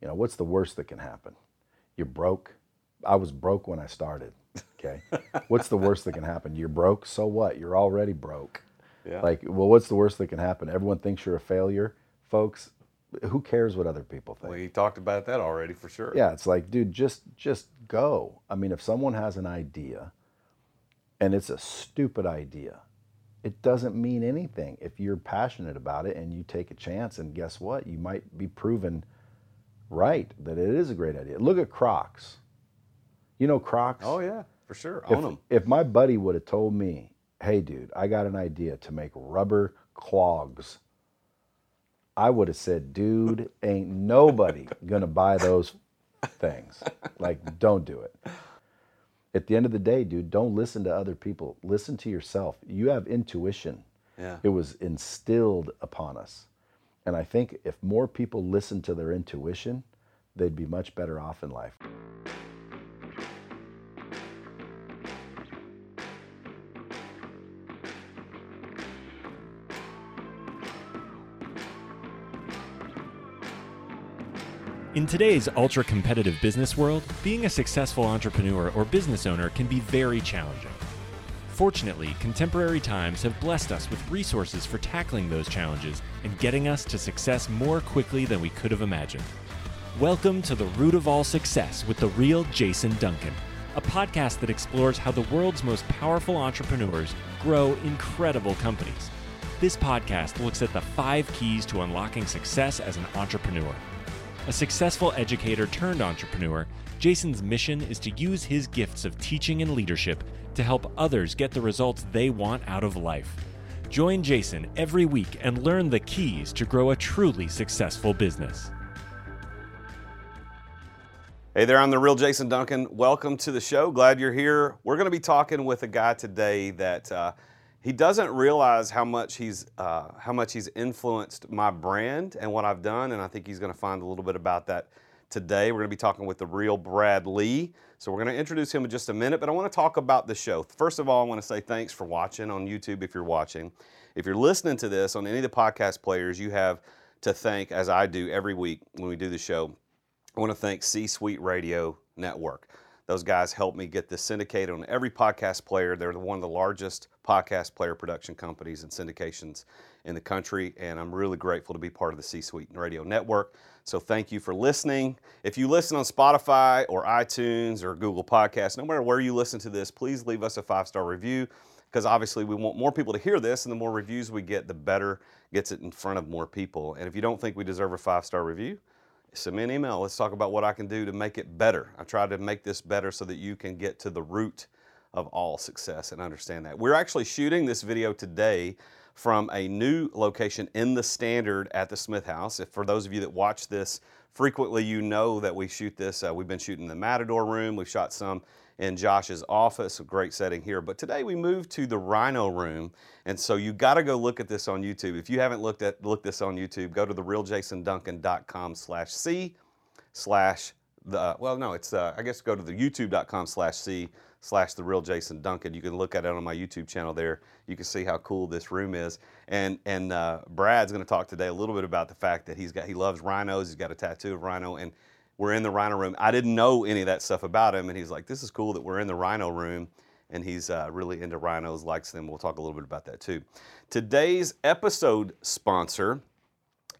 You know, what's the worst that can happen? You're broke. I was broke when I started. Okay. what's the worst that can happen? You're broke. So what? You're already broke. Yeah. Like, well, what's the worst that can happen? Everyone thinks you're a failure, folks. Who cares what other people think? We talked about that already for sure. Yeah, it's like, dude, just just go. I mean, if someone has an idea and it's a stupid idea, it doesn't mean anything. If you're passionate about it and you take a chance and guess what? You might be proven right that it is a great idea. Look at Crocs. You know Crocs? Oh yeah, for sure. if, Own them. if my buddy would have told me, hey, dude, I got an idea to make rubber clogs, I would have said, dude, ain't nobody going to buy those things. Like, don't do it. At the end of the day, dude, don't listen to other people. Listen to yourself. You have intuition. Yeah. It was instilled upon us. And I think if more people listened to their intuition, they'd be much better off in life. In today's ultra competitive business world, being a successful entrepreneur or business owner can be very challenging. Fortunately, contemporary times have blessed us with resources for tackling those challenges and getting us to success more quickly than we could have imagined. Welcome to the root of all success with the real Jason Duncan, a podcast that explores how the world's most powerful entrepreneurs grow incredible companies. This podcast looks at the five keys to unlocking success as an entrepreneur. A successful educator turned entrepreneur, Jason's mission is to use his gifts of teaching and leadership to help others get the results they want out of life. Join Jason every week and learn the keys to grow a truly successful business. Hey there, I'm the real Jason Duncan. Welcome to the show. Glad you're here. We're going to be talking with a guy today that uh, he doesn't realize how much he's uh, how much he's influenced my brand and what I've done, and I think he's going to find a little bit about that today. We're going to be talking with the real Brad Lea. So we're going to introduce him in just a minute, but I want to talk about the show. First of all, I want to say thanks for watching on YouTube if you're watching. If you're listening to this on any of the podcast players, you have to thank, as I do every week when we do the show, I want to thank C Suite Radio Network. Those guys helped me get this syndicated on every podcast player. They're one of the largest podcast player production companies and syndications in the country, and I'm really grateful to be part of the C Suite Radio Network. So thank you for listening. If you listen on Spotify or iTunes or Google Podcasts, no matter where you listen to this, please leave us a five star review because obviously we want more people to hear this, and the more reviews we get, the better gets it in front of more people. And if you don't think we deserve a five star review, send me an email. Let's talk about what I can do to make it better. I try to make this better so that you can get to the root of all success and understand that. We're actually shooting this video today from a new location in the standard at the Smith House. If for those of you that watch this frequently, you know that we shoot this. Uh, we've been shooting the Matador room. We've shot some in Josh's office, a great setting here. But today we moved to the Rhino room, and so you got to go look at this on YouTube. If you haven't looked at looked this on YouTube, go to therealjasonduncan.com/c slash the well no it's uh, I guess go to the YouTube.com/c slash the real Jason Duncan. You can look at it on my YouTube channel there. You can see how cool this room is. And and uh, Brad's going to talk today a little bit about the fact that he's got he loves rhinos. He's got a tattoo of rhino and we're in the rhino room. I didn't know any of that stuff about him, and he's like, "This is cool that we're in the rhino room." And he's uh, really into rhinos, likes them. We'll talk a little bit about that too. Today's episode sponsor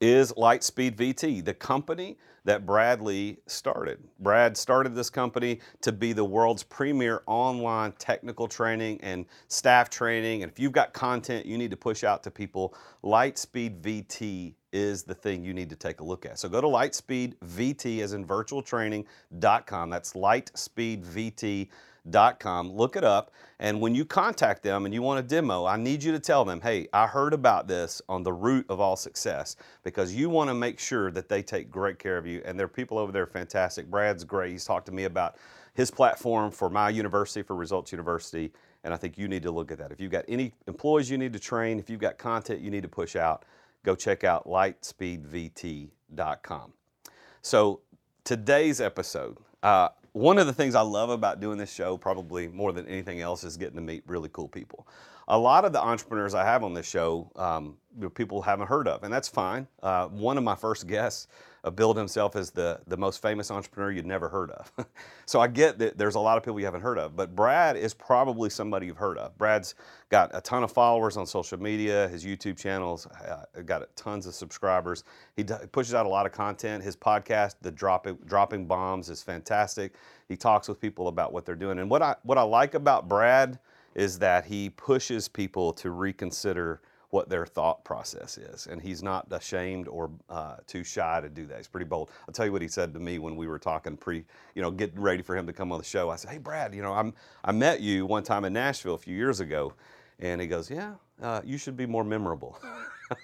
is Lightspeed VT, the company that Brad Lea started. Brad started this company to be the world's premier online technical training and staff training. And if you've got content you need to push out to people, Lightspeed VT is the thing you need to take a look at. So go to lightspeedvt as in virtualtraining.com. That's lightspeedvt.com. Look it up. And when you contact them and you want a demo, I need you to tell them, hey, I heard about this on the root of all success because you want to make sure that they take great care of you. And there are people over there fantastic. Brad's great. He's talked to me about his platform for my university, for Results University. And I think you need to look at that. If you've got any employees you need to train, if you've got content you need to push out, go check out lightspeedvt.com. So, today's episode, uh, one of the things I love about doing this show, probably more than anything else, is getting to meet really cool people. a lot of the entrepreneurs I have on this show, um, people haven't heard of, and that's fine. Uh, one of my first guests uh, billed himself as the, the most famous entrepreneur you'd never heard of. so I get that there's a lot of people you haven't heard of, but Brad is probably somebody you've heard of. Brad's got a ton of followers on social media. His YouTube channel's uh, got tons of subscribers. He d- pushes out a lot of content. His podcast, The Dropping Dropping Bombs, is fantastic. He talks with people about what they're doing, and what I what I like about Brad is that he pushes people to reconsider what their thought process is. And he's not ashamed or uh, too shy to do that. He's pretty bold. I'll tell you what he said to me when we were talking pre, you know, getting ready for him to come on the show. I said, Hey, Brad, you know, I'm, I met you one time in Nashville a few years ago. And he goes, Yeah, uh, you should be more memorable.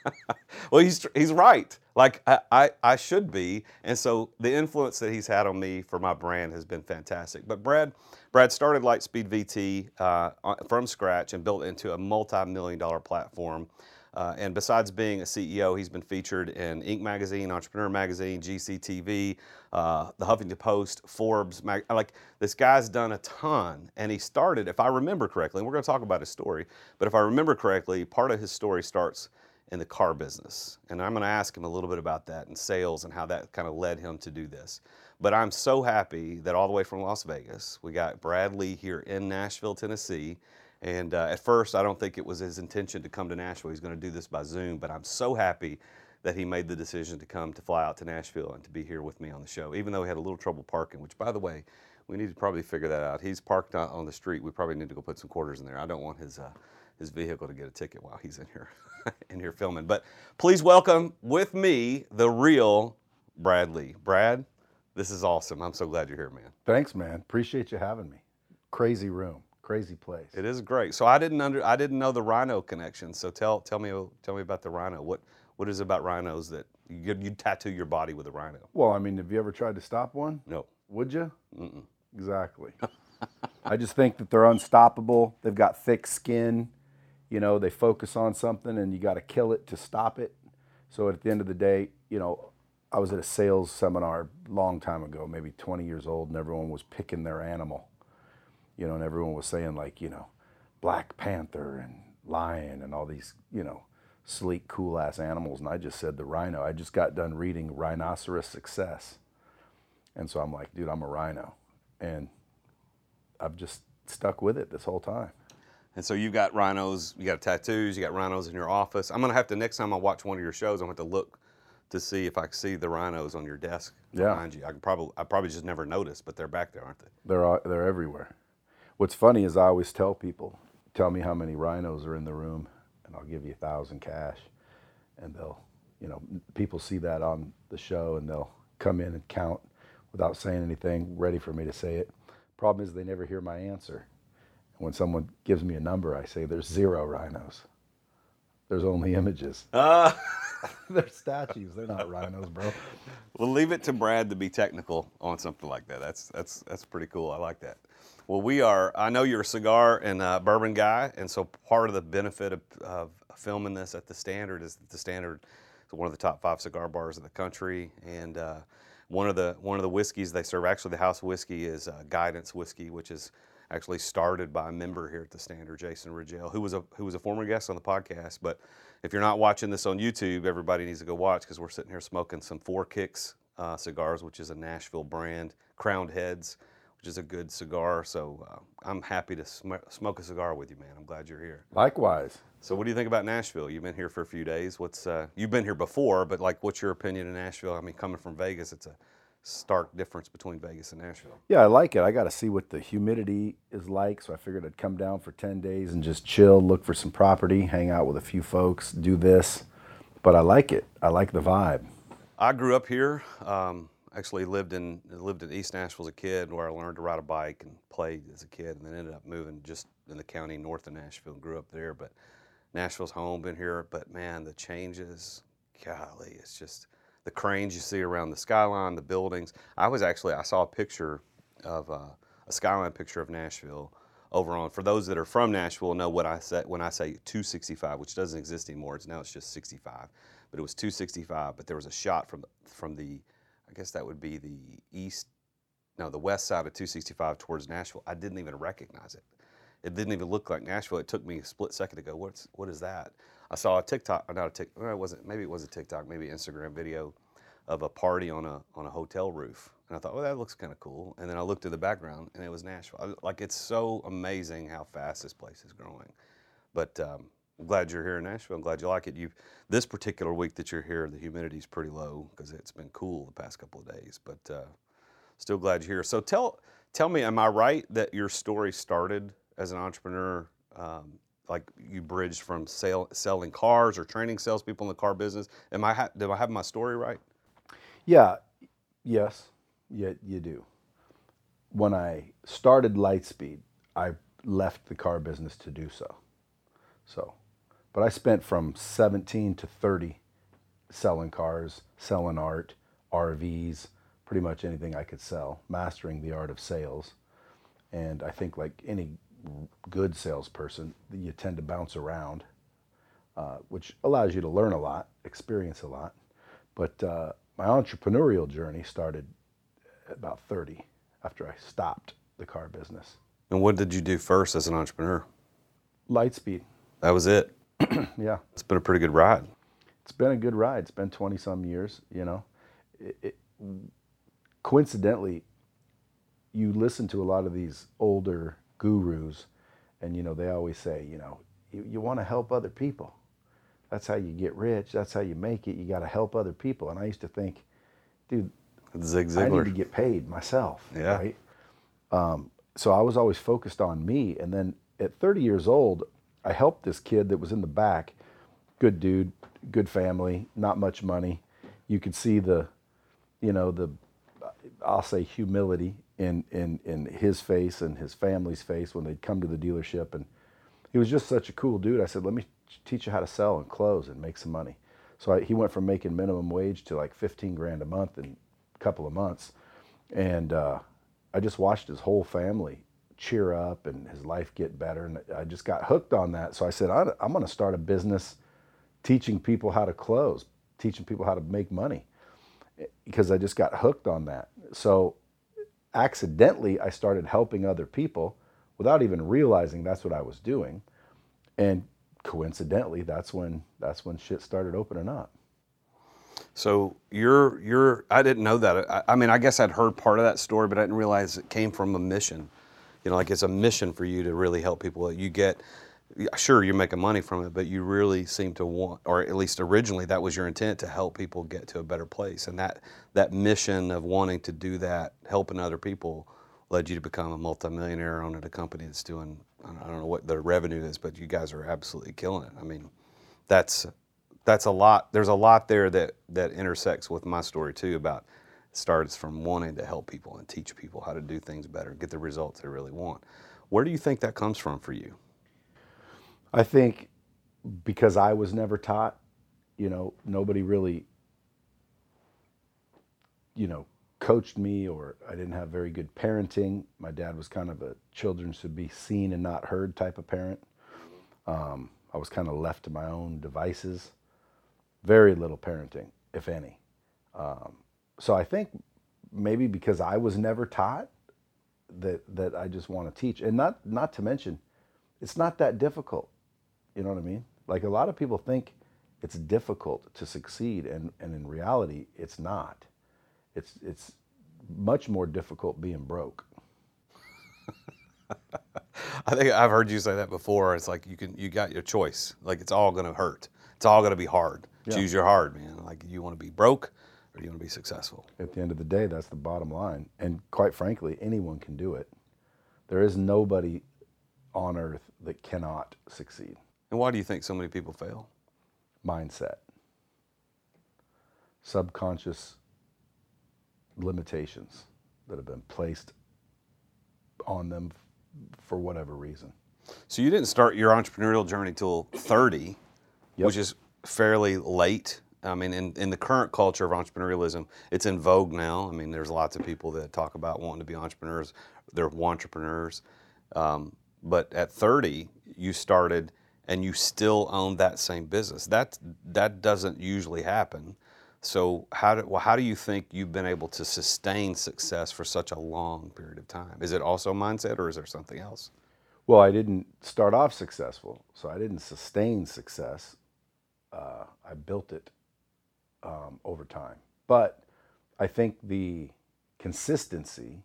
well, he's, he's right. Like I, I, I, should be. And so the influence that he's had on me for my brand has been fantastic. But Brad, Brad started Lightspeed VT uh, from scratch and built it into a multi-million dollar platform. Uh, and besides being a CEO, he's been featured in Inc. magazine, Entrepreneur magazine, GCTV, uh, the Huffington Post, Forbes. Mag- like this guy's done a ton, and he started, if I remember correctly, and we're going to talk about his story, but if I remember correctly, part of his story starts in the car business. And I'm going to ask him a little bit about that and sales and how that kind of led him to do this. But I'm so happy that all the way from Las Vegas, we got Brad Lea here in Nashville, Tennessee. And uh, at first, I don't think it was his intention to come to Nashville. He's going to do this by Zoom. But I'm so happy that he made the decision to come to fly out to Nashville and to be here with me on the show, even though he had a little trouble parking, which, by the way, we need to probably figure that out. He's parked on the street. We probably need to go put some quarters in there. I don't want his. Uh, his vehicle to get a ticket while he's in here in here filming. But please welcome with me the real Brad Lea. Brad, this is awesome. I'm so glad you're here, man. Thanks, man. Appreciate you having me. Crazy room, crazy place. It is great. So I didn't under I didn't know the rhino connection. So tell tell me tell me about the rhino. What what is about rhinos that you you tattoo your body with a rhino? Well, I mean, have you ever tried to stop one? No. Would you? Mm-mm. Exactly. I just think that they're unstoppable. They've got thick skin you know, they focus on something and you got to kill it to stop it. So at the end of the day, you know, I was at a sales seminar a long time ago, maybe 20 years old, and everyone was picking their animal. You know, and everyone was saying like, you know, Black Panther and lion and all these, you know, sleek, cool ass animals. And I just said the rhino. I just got done reading Rhinoceros Success. And so I'm like, dude, I'm a rhino. And I've just stuck with it this whole time. And so you've got rhinos, you got tattoos, you got rhinos in your office. I'm gonna have to next time I watch one of your shows, I'm gonna have to look to see if I can see the rhinos on your desk yeah. behind you. I probably I probably just never noticed, but they're back there, aren't they? They're all, they're everywhere. What's funny is I always tell people, tell me how many rhinos are in the room, and I'll give you a thousand cash, and they'll, you know, people see that on the show and they'll come in and count without saying anything, ready for me to say it. Problem is they never hear my answer when someone gives me a number, I say there's zero rhinos. There's only images. Uh. they're statues. They're not rhinos, bro. We'll leave it to Brad to be technical on something like that. That's that's that's pretty cool. I like that. Well, we are. I know you're a cigar and bourbon guy, and so part of the benefit of, of, filming this at the Standard is that the Standard is one of the top five cigar bars in the country, and uh, one of the one of the whiskeys they serve. Actually, the house whiskey is uh, Guidance whiskey, which is actually started by a member here at the Standard, Jason Rigel, who was a who was a former guest on the podcast. But if you're not watching this on YouTube, everybody needs to go watch because we're sitting here smoking some Four Kicks uh, cigars, which is a Nashville brand, Crowned Heads, which is a good cigar. So uh, I'm happy to sm- smoke a cigar with you, man. I'm glad you're here. Likewise. So what do you think about Nashville? You've been here for a few days. What's uh, you've been here before, but like, what's your opinion of Nashville? I mean, coming from Vegas, it's a stark difference between Vegas and Nashville. Yeah, I like it. I got to see what the humidity is like, so I figured I'd come down for 10 days and just chill, look for some property, hang out with a few folks, do this. But I like it. I like the vibe. I grew up here. Um, actually lived in lived in East Nashville as a kid, where I learned to ride a bike and played as a kid, and then ended up moving just in the county north of Nashville and grew up there. But Nashville's home, been here. But man, the changes, golly, it's just the cranes you see around the skyline, the buildings. I was actually I saw a picture of uh, a skyline picture of Nashville over on. For those that are from Nashville, know what I said when I say 265, which doesn't exist anymore. It's now it's just 65, but it was 265. But there was a shot from from the, I guess that would be the east, no, the west side of 265 towards Nashville. I didn't even recognize it. it didn't even look like Nashville. It took me a split second to go, what's what is that? I saw a TikTok, not a TikTok, it wasn't. Maybe it was a TikTok, maybe Instagram video of a party on a on a hotel roof, and I thought, well, that looks kind of cool. And then I looked at the background, and it was Nashville. I, like it's so amazing how fast this place is growing. But um, I'm glad you're here in Nashville. I'm glad you like it. You this particular week that you're here, the humidity's pretty low because it's been cool the past couple of days. But uh, still glad you're here. So tell tell me, am I right that your story started as an entrepreneur? Um, like you bridged from sale, selling cars or training salespeople in the car business. Am I ha- do I have my story right? Yeah, yes, yeah, you do. When I started Lightspeed, I left the car business to do so. So, but I spent from 17 to 30 selling cars, selling art, RVs, pretty much anything I could sell, mastering the art of sales. And I think, like any good salesperson, you tend to bounce around, uh, which allows you to learn a lot, experience a lot. But uh, my entrepreneurial journey started at about 30 after I stopped the car business. And what did you do first as an entrepreneur? Lightspeed. That was it. Yeah. It's been a pretty good ride. It's been a good ride. It's been 20 some years, you know. It, it, coincidentally, you listen to a lot of these older gurus, and, you know, they always say, you know, you, you want to help other people. That's how you get rich. That's how you make it. You got to help other people. And I used to think, dude, Zig Ziglar. I need to get paid myself. Yeah. Right. Um, so I was always focused on me. And then at 30 years old, I helped this kid that was in the back. Good dude, good family, not much money. You could see the, you know, the, I'll say humility in in in his face and his family's face when they'd come to the dealership. And he was just such a cool dude. I said, let me teach you how to sell and close and make some money. So I, he went from making minimum wage to like 15 grand a month in a couple of months. And uh, I just watched his whole family cheer up and his life get better. And I just got hooked on that. So I said, I'm going to start a business teaching people how to close, teaching people how to make money because I just got hooked on that. So accidentally, I started helping other people without even realizing that's what I was doing. And coincidentally, that's when that's when shit started opening up. So you're you're I didn't know that. I, I mean, I guess I'd heard part of that story, but I didn't realize it came from a mission. You know, like it's a mission for you to really help people. That you get sure you're making money from it, but you really seem to want, or at least originally that was your intent to help people get to a better place. And that that mission of wanting to do that, helping other people, led you to become a multimillionaire owning a company that's doing I don't know what the revenue is, but you guys are absolutely killing it. I mean, that's that's a lot. There's a lot there that that intersects with my story too. About starts from wanting to help people and teach people how to do things better, get the results they really want. Where do you think that comes from for you? I think because I was never taught, you know, nobody really, you know, coached me or I didn't have very good parenting. My dad was kind of a children should be seen and not heard type of parent. Um, I was kind of left to my own devices. Very little parenting, if any. Um, so I think maybe because I was never taught that that I just want to teach, and not not to mention, it's not that difficult. You know what I mean? Like a lot of people think it's difficult to succeed, and, and in reality, it's not. It's it's much more difficult being broke. I think I've heard you say that before. It's like you can you got your choice. Like it's all going to hurt. It's all going to be hard. Yeah. Choose your hard, man. Like you want to be broke or you want to be successful. At the end of the day, that's the bottom line. And quite frankly, anyone can do it. There is nobody on earth that cannot succeed. And why do you think so many people fail? Mindset, subconscious limitations that have been placed on them for whatever reason. So you didn't start your entrepreneurial journey till 30, Yep. which is fairly late. I mean, in, in the current culture of entrepreneurialism, it's in vogue now. I mean, there's lots of people that talk about wanting to be entrepreneurs. They're entrepreneurs. Um, but at 30, you started and you still own that same business. That, that doesn't usually happen. So how do, well, how do you think you've been able to sustain success for such a long period of time? Is it also mindset or is there something else? Well, I didn't start off successful, so I didn't sustain success. Uh, I built it um, over time. But I think the consistency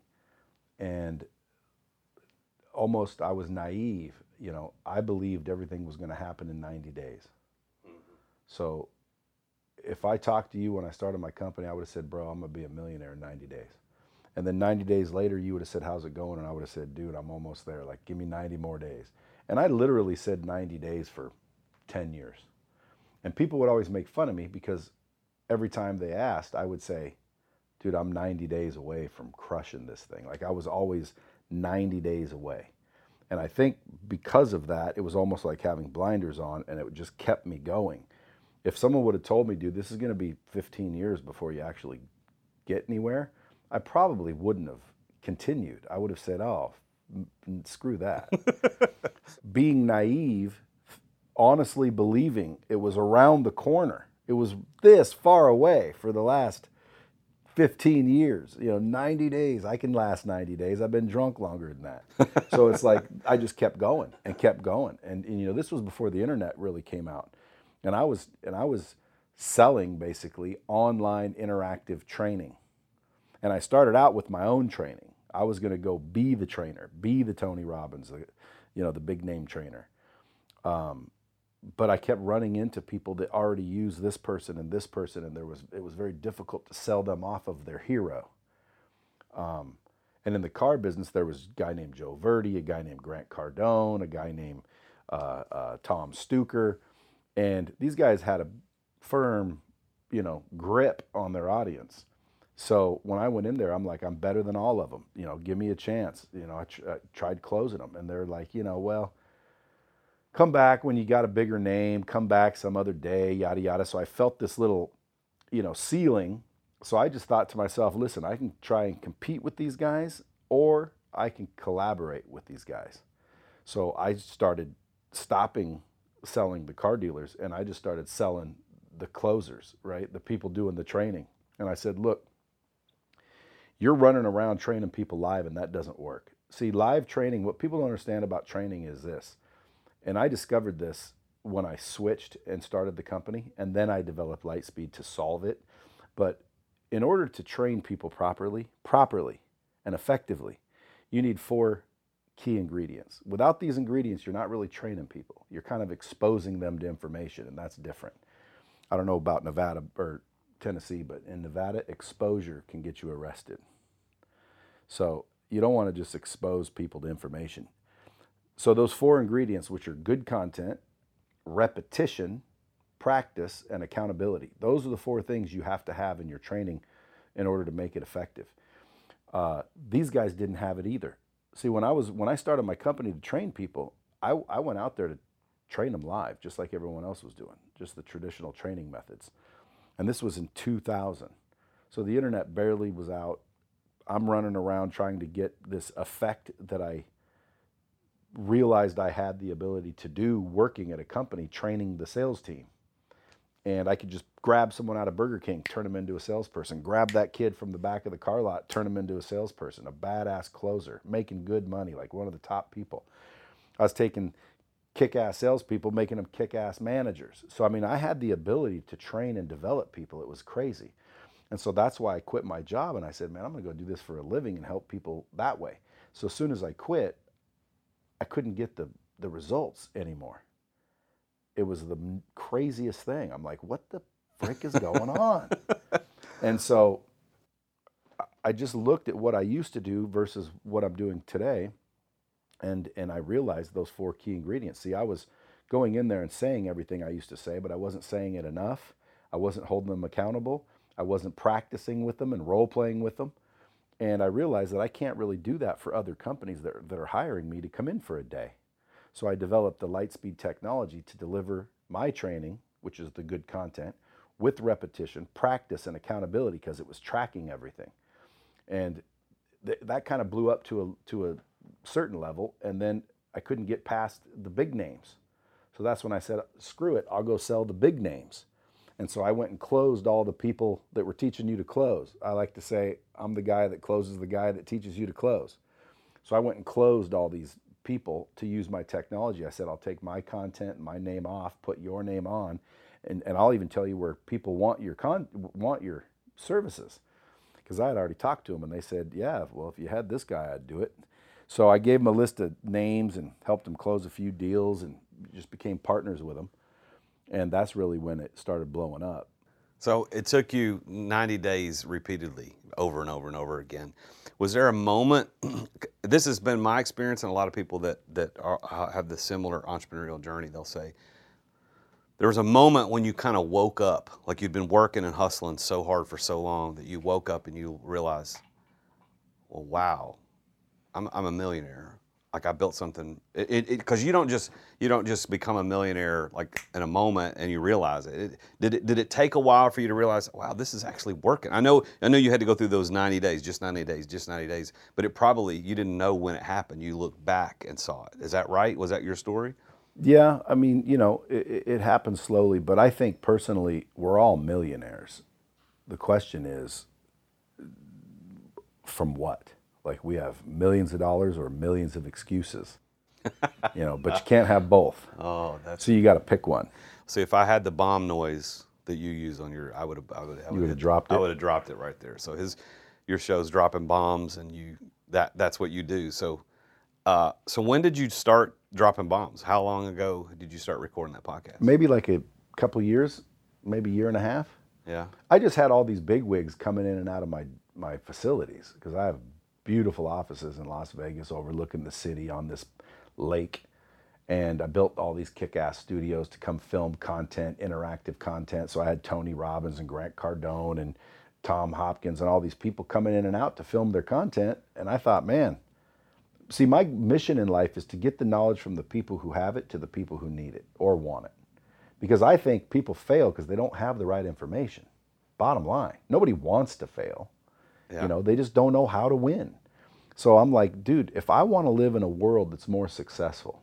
and almost I was naive. You know, I believed everything was going to happen in 90 days. Mm-hmm. So if I talked to you when I started my company, I would have said, bro, I'm going to be a millionaire in 90 days. And then 90 days later, you would have said, how's it going? And I would have said, dude, I'm almost there. Like, give me 90 more days. And I literally said 90 days for 10 years. And people would always make fun of me because every time they asked, I would say, dude, I'm 90 days away from crushing this thing. Like I was always 90 days away. And I think because of that, it was almost like having blinders on and it just kept me going. If someone would have told me, dude, this is going to be 15 years before you actually get anywhere, I probably wouldn't have continued. I would have said, oh, screw that. Being naive, honestly believing it was around the corner, it was this far away for the last 15 years, you know, 90 days. I can last 90 days. I've been drunk longer than that. so it's like I just kept going and kept going. And, and, you know, this was before the internet really came out. And I was and I was selling basically online interactive training. And I started out with my own training. I was going to go be the trainer, be the Tony Robbins, you know, the big name trainer. Um, but I kept running into people that already used this person and this person, and there was it was very difficult to sell them off of their hero. Um, and in the car business, there was a guy named Joe Verde, a guy named Grant Cardone, a guy named uh, uh, Tom Stuker, and these guys had a firm, you know, grip on their audience. So when I went in there, I'm like, I'm better than all of them. You know, give me a chance. You know, I, tr- I tried closing them, and they're like, you know, well come back when you got a bigger name, come back some other day, yada, yada. So I felt this little, you know, ceiling. So I just thought to myself, listen, I can try and compete with these guys or I can collaborate with these guys. So I started stopping selling the car dealers and I just started selling the closers, right? The people doing the training. And I said, look, you're running around training people live and that doesn't work. See, live training, what people don't understand about training is this and I discovered this when I switched and started the company, and then I developed Lightspeed to solve it. But in order to train people properly, properly and effectively, you need four key ingredients. Without these ingredients, you're not really training people. You're kind of exposing them to information, and that's different. I don't know about Nevada or Tennessee, but in Nevada, exposure can get you arrested. So you don't want to just expose people to information. So, those four ingredients, which are good content, repetition, practice, and accountability, those are the four things you have to have in your training in order to make it effective. Uh, these guys didn't have it either. See, when I was when I started my company to train people, I, I went out there to train them live, just like everyone else was doing, just the traditional training methods. And this was in 2000. So the internet barely was out. I'm running around trying to get this effect that I realized I had the ability to do working at a company training the sales team. And I could just grab someone out of Burger King, turn them into a salesperson, grab that kid from the back of the car lot, turn him into a salesperson, a badass closer, making good money, like one of the top people. I was taking kick ass salespeople, making them kick ass managers. So, I mean, I had the ability to train and develop people. It was crazy. And so that's why I quit my job and I said, man, I'm going to go do this for a living and help people that way. So, as soon as I quit, I couldn't get the, the results anymore. It was the craziest thing. I'm like, what the frick is going on? and so I just looked at what I used to do versus what I'm doing today. And, and I realized those four key ingredients. See, I was going in there and saying everything I used to say, but I wasn't saying it enough. I wasn't holding them accountable. I wasn't practicing with them and role playing with them. And I realized that I can't really do that for other companies that are, that are hiring me to come in for a day. So I developed the Lightspeed technology to deliver my training, which is the good content, with repetition, practice, and accountability because it was tracking everything. And th- that kind of blew up to a, to a certain level. And then I couldn't get past the big names. So that's when I said, screw it, I'll go sell the big names. And so I went and closed all the people that were teaching you to close. I like to say I'm the guy that closes the guy that teaches you to close. So I went and closed all these people to use my technology. I said, I'll take my content and my name off, put your name on, and, and I'll even tell you where people want your con want your services. Because I had already talked to them and they said, yeah, well, if you had this guy, I'd do it. So I gave them a list of names and helped them close a few deals and just became partners with them. And that's really when it started blowing up. So it took you 90 days repeatedly, over and over and over again. Was there a moment? this has been my experience, and a lot of people that that are, have the similar entrepreneurial journey. They'll say there was a moment when you kind of woke up, like you'd been working and hustling so hard for so long that you woke up and you realized, well, wow, I'm, I'm a millionaire like I built something. Because you don't just you don't just become a millionaire like in a moment and you realize it. it. Did it did it take a while for you to realize, wow, this is actually working? I know I know you had to go through those 90 days, just 90 days, just 90 days, but it probably you didn't know when it happened. You looked back and saw it. Is that right? Was that your story? Yeah, I mean, you know, it, it happens slowly, but I think personally, we're all millionaires. The question is, from what? Like we have millions of dollars or millions of excuses. You know but you can't have both. Oh that's so you got to pick one. See if i had the bomb noise that you use on your i would have i would have you would have dropped it i would have dropped it right there. So his your show's dropping bombs and you that that's what you do. So uh, so when did you start dropping bombs? How long ago did you start recording that podcast? Maybe like a couple years maybe a year and a half. Yeah. I just had all these big wigs coming in and out of my my facilities because i have beautiful offices in Las Vegas overlooking the city on this lake. And I built all these kick ass studios to come film content, interactive content. So I had Tony Robbins and Grant Cardone and Tom Hopkins and all these people coming in and out to film their content. And I thought, man, see, my mission in life is to get the knowledge from the people who have it to the people who need it or want it. Because I think people fail because they don't have the right information. Bottom line, nobody wants to fail. Yeah. You know, they just don't know how to win. So I'm like, dude, if I want to live in a world that's more successful,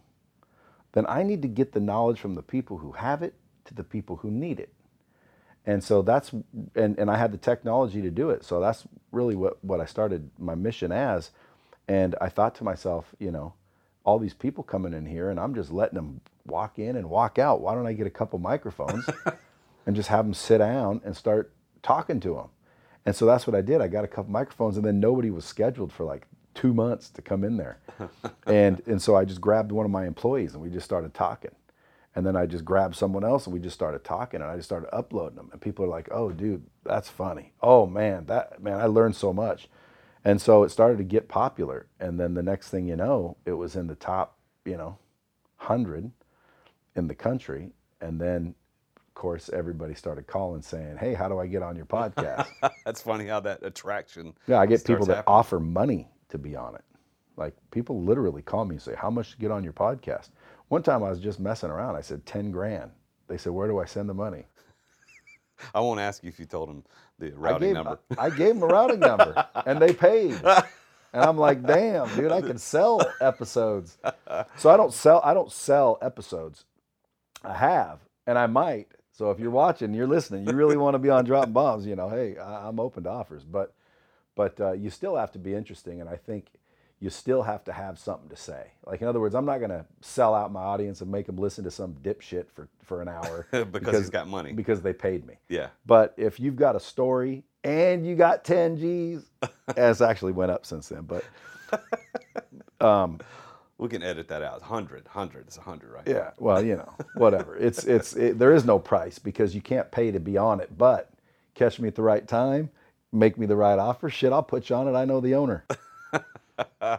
then I need to get the knowledge from the people who have it to the people who need it. And so that's, and, and I had the technology to do it. So that's really what, what I started my mission as. And I thought to myself, you know, all these people coming in here and I'm just letting them walk in and walk out. Why don't I get a couple microphones and just have them sit down and start talking to them? And so that's what I did. I got a couple microphones and then nobody was scheduled for like two months to come in there. and, and so I just grabbed one of my employees and we just started talking. And then I just grabbed someone else and we just started talking and I just started uploading them. And people are like, oh, dude, that's funny. Oh, man, that, man, I learned so much. And so it started to get popular. And then the next thing you know, it was in the top, you know, 100 in the country. And then, course, everybody started calling saying, hey, how do I get on your podcast? that's funny how that attraction. Yeah, I get people that happening. offer money to be on it. Like people literally call me and say, "How much to get on your podcast?" One time I was just messing around. I said ten grand. They said, "Where do I send the money?" I won't ask you if you told them the routing I gave, number. I, I gave them a routing number, and they paid. And I'm like, "Damn, dude, I can sell episodes." So I don't sell. I don't sell episodes. I have, and I might. So if you're watching, you're listening, you really want to be on dropping Bombs, you know, hey, I'm open to offers. But but uh, you still have to be interesting, and I think you still have to have something to say. Like in other words, I'm not going to sell out my audience and make them listen to some dipshit for for an hour because, because he's got money because they paid me. Yeah. But if you've got a story and you got 10 G's, as actually went up since then, but um, we can edit that out. 100, 100, it's 100, right? Yeah. Well, you know, whatever. it's it's it, there is no price because you can't pay to be on it, but catch me at the right time make me the right offer, shit, I'll put you on it. I know the owner.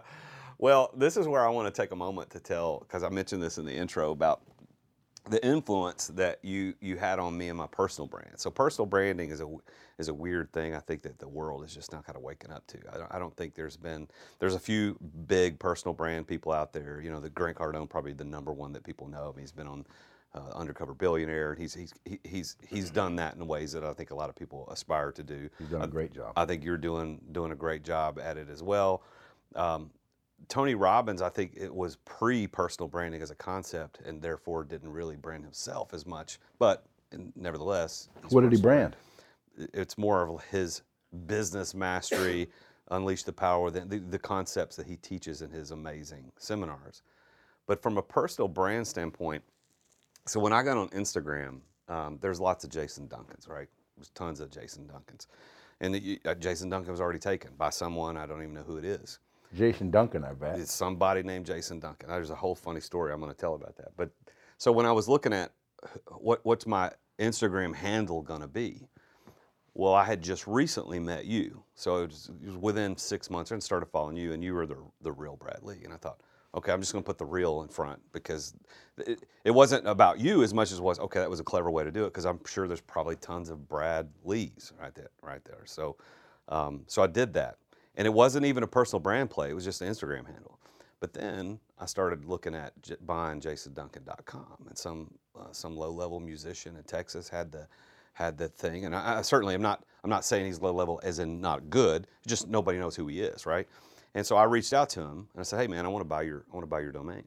well, this is where I want to take a moment to tell, because I mentioned this in the intro about the influence that you you had on me and my personal brand. So personal branding is a is a weird thing. I think that the world is just not kind of waking up to. I don't, I don't think there's been there's a few big personal brand people out there. You know, the Grant Cardone probably the number one that people know. He's been on uh, undercover billionaire. He's he's he's he's done that in ways that I think a lot of people aspire to do. He's done a great job. I think you're doing doing a great job at it as well. Um, Tony Robbins, I think it was pre-personal branding as a concept, and therefore didn't really brand himself as much. But nevertheless, what did he brand? It's more of his business mastery, unleash the power within the, the concepts that he teaches in his amazing seminars. But from a personal brand standpoint, so when I got on Instagram, um, there's lots of Jason Duncans, right? There's tons of Jason Duncans. And the, uh, Jason Duncan was already taken by someone, I don't even know who it is. Jason Duncan, I bet. It's somebody named Jason Duncan. There's a whole funny story I'm going to tell about that. But so when I was looking at what what's my Instagram handle going to be, well, I had just recently met you, so it was, it was within six months, and started following you, and you were the the real Brad Lea, and I thought, okay, I'm just going to put the real in front because it, it wasn't about you as much as it was okay. That was a clever way to do it because I'm sure there's probably tons of Brad Leas right there, right there. So, um, so I did that, and it wasn't even a personal brand play; it was just an Instagram handle. But then I started looking at buying JasonDuncan.com, and some uh, some low-level musician in Texas had the had the thing, and I, I certainly am not I'm not saying he's low-level as in not good, just nobody knows who he is, right? And so I reached out to him and I said, "Hey man, I want to buy your I want to buy your domain."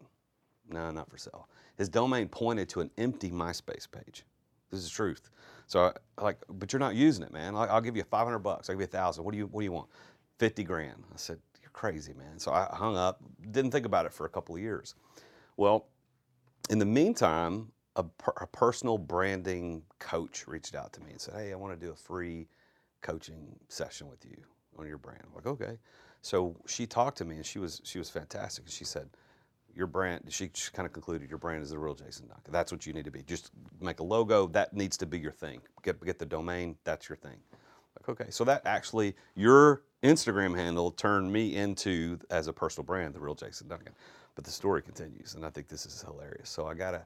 No, not for sale. His domain pointed to an empty MySpace page. This is the truth. So I like, but you're not using it, man. I'll, I'll give you 500 bucks. I'll give you a thousand. What do you What do you want? 50 grand. I said, "You're crazy, man." So I hung up. Didn't think about it for a couple of years. Well, in the meantime, a, per, a personal branding coach reached out to me and said, "Hey, I want to do a free coaching session with you on your brand." I'm like, okay. So she talked to me and she was she was fantastic. And she said, "Your brand." She, kind of concluded, "Your brand is the real Jason Duncan. That's what you need to be. Just make a logo. That needs to be your thing. Get get the domain. That's your thing." Like, okay, so that actually your Instagram handle turned me into as a personal brand, the real Jason Duncan. But the story continues, and I think this is hilarious. So I gotta,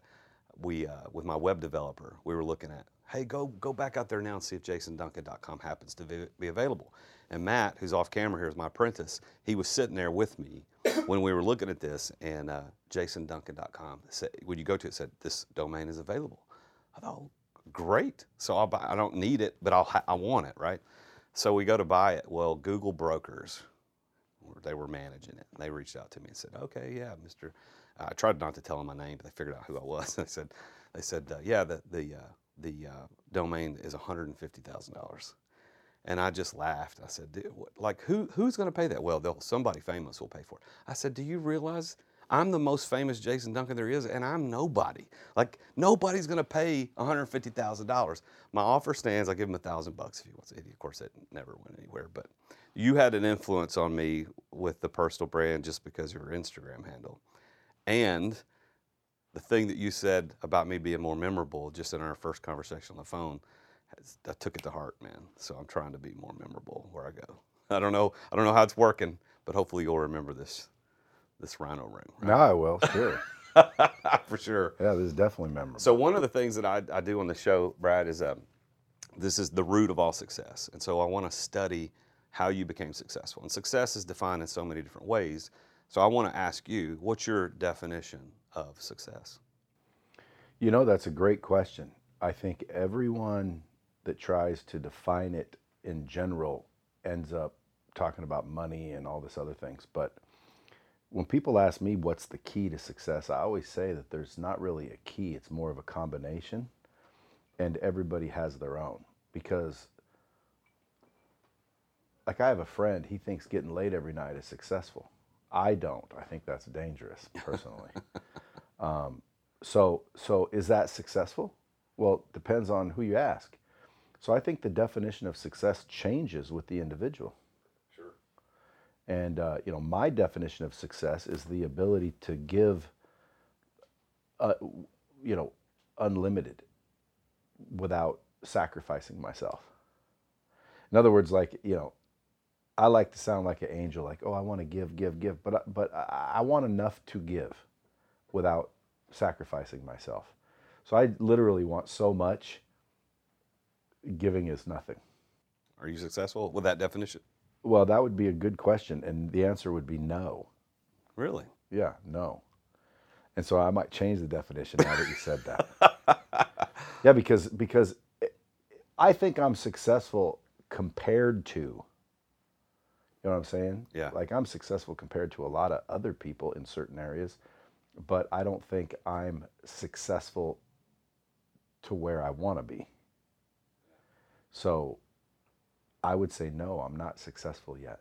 we uh, with my web developer, we were looking at, hey, go go back out there now and see if JasonDuncan.com happens to be, be available. And Matt, who's off camera here, is my apprentice. He was sitting there with me when we were looking at this, and uh, JasonDuncan.com said, when you go to it, said this domain is available. I thought, great. So I'll buy, I don't need it, but I'll ha- I want it, right? So we go to buy it. Well, Google brokers, they were managing it. They reached out to me and said, "Okay, yeah, Mister." I tried not to tell them my name, but they figured out who I was. they said, "They said, uh, yeah, the the uh, the uh, domain is one hundred and fifty thousand dollars." And I just laughed. I said, what, "Like who who's going to pay that?" Well, somebody famous will pay for it. I said, "Do you realize?" I'm the most famous Jason Duncan there is, and I'm nobody. Like nobody's to pay $150,000. My offer stands. I give him a thousand bucks if he wants it. Of course, it never went anywhere. But you had an influence on me with the personal brand just because of your Instagram handle, and the thing that you said about me being more memorable just in our first conversation on the phone. I took it to heart, man. So I'm trying to be more memorable where I go. I don't know. I don't know how it's working, but hopefully you'll remember this this rhino room. Right? No, I will, sure. For sure. Yeah, this is definitely memorable. So one of the things that I, I do on the show, Brad, is um, this is the root of all success. And so I want to study how you became successful. And success is defined in so many different ways. So I want to ask you, what's your definition of success? You know, that's a great question. I think everyone that tries to define it in general ends up talking about money and all this other things. But when people ask me what's the key to success, I always say that there's not really a key, it's more of a combination, and everybody has their own. Because, like, I have a friend, he thinks getting laid every night is successful. I don't. I think that's dangerous, personally. um, so, so is that successful? Well, depends on who you ask. So I think the definition of success changes with the individual. And uh, you know, my definition of success is the ability to give, uh, you know, unlimited, without sacrificing myself. In other words, like you know, I like to sound like an angel, like oh, I want to give, give, give, but but I want enough to give, without sacrificing myself. So I literally want so much. Giving is nothing. Are you successful with that definition? Well, that would be a good question, and the answer would be no. Really? Yeah, no. And so I might change the definition now that you said that. yeah, because because I think I'm successful compared to. You know what I'm saying? Yeah. Like I'm successful compared to a lot of other people in certain areas, but I don't think I'm successful to where I want to be. So I would say, no, I'm not successful yet.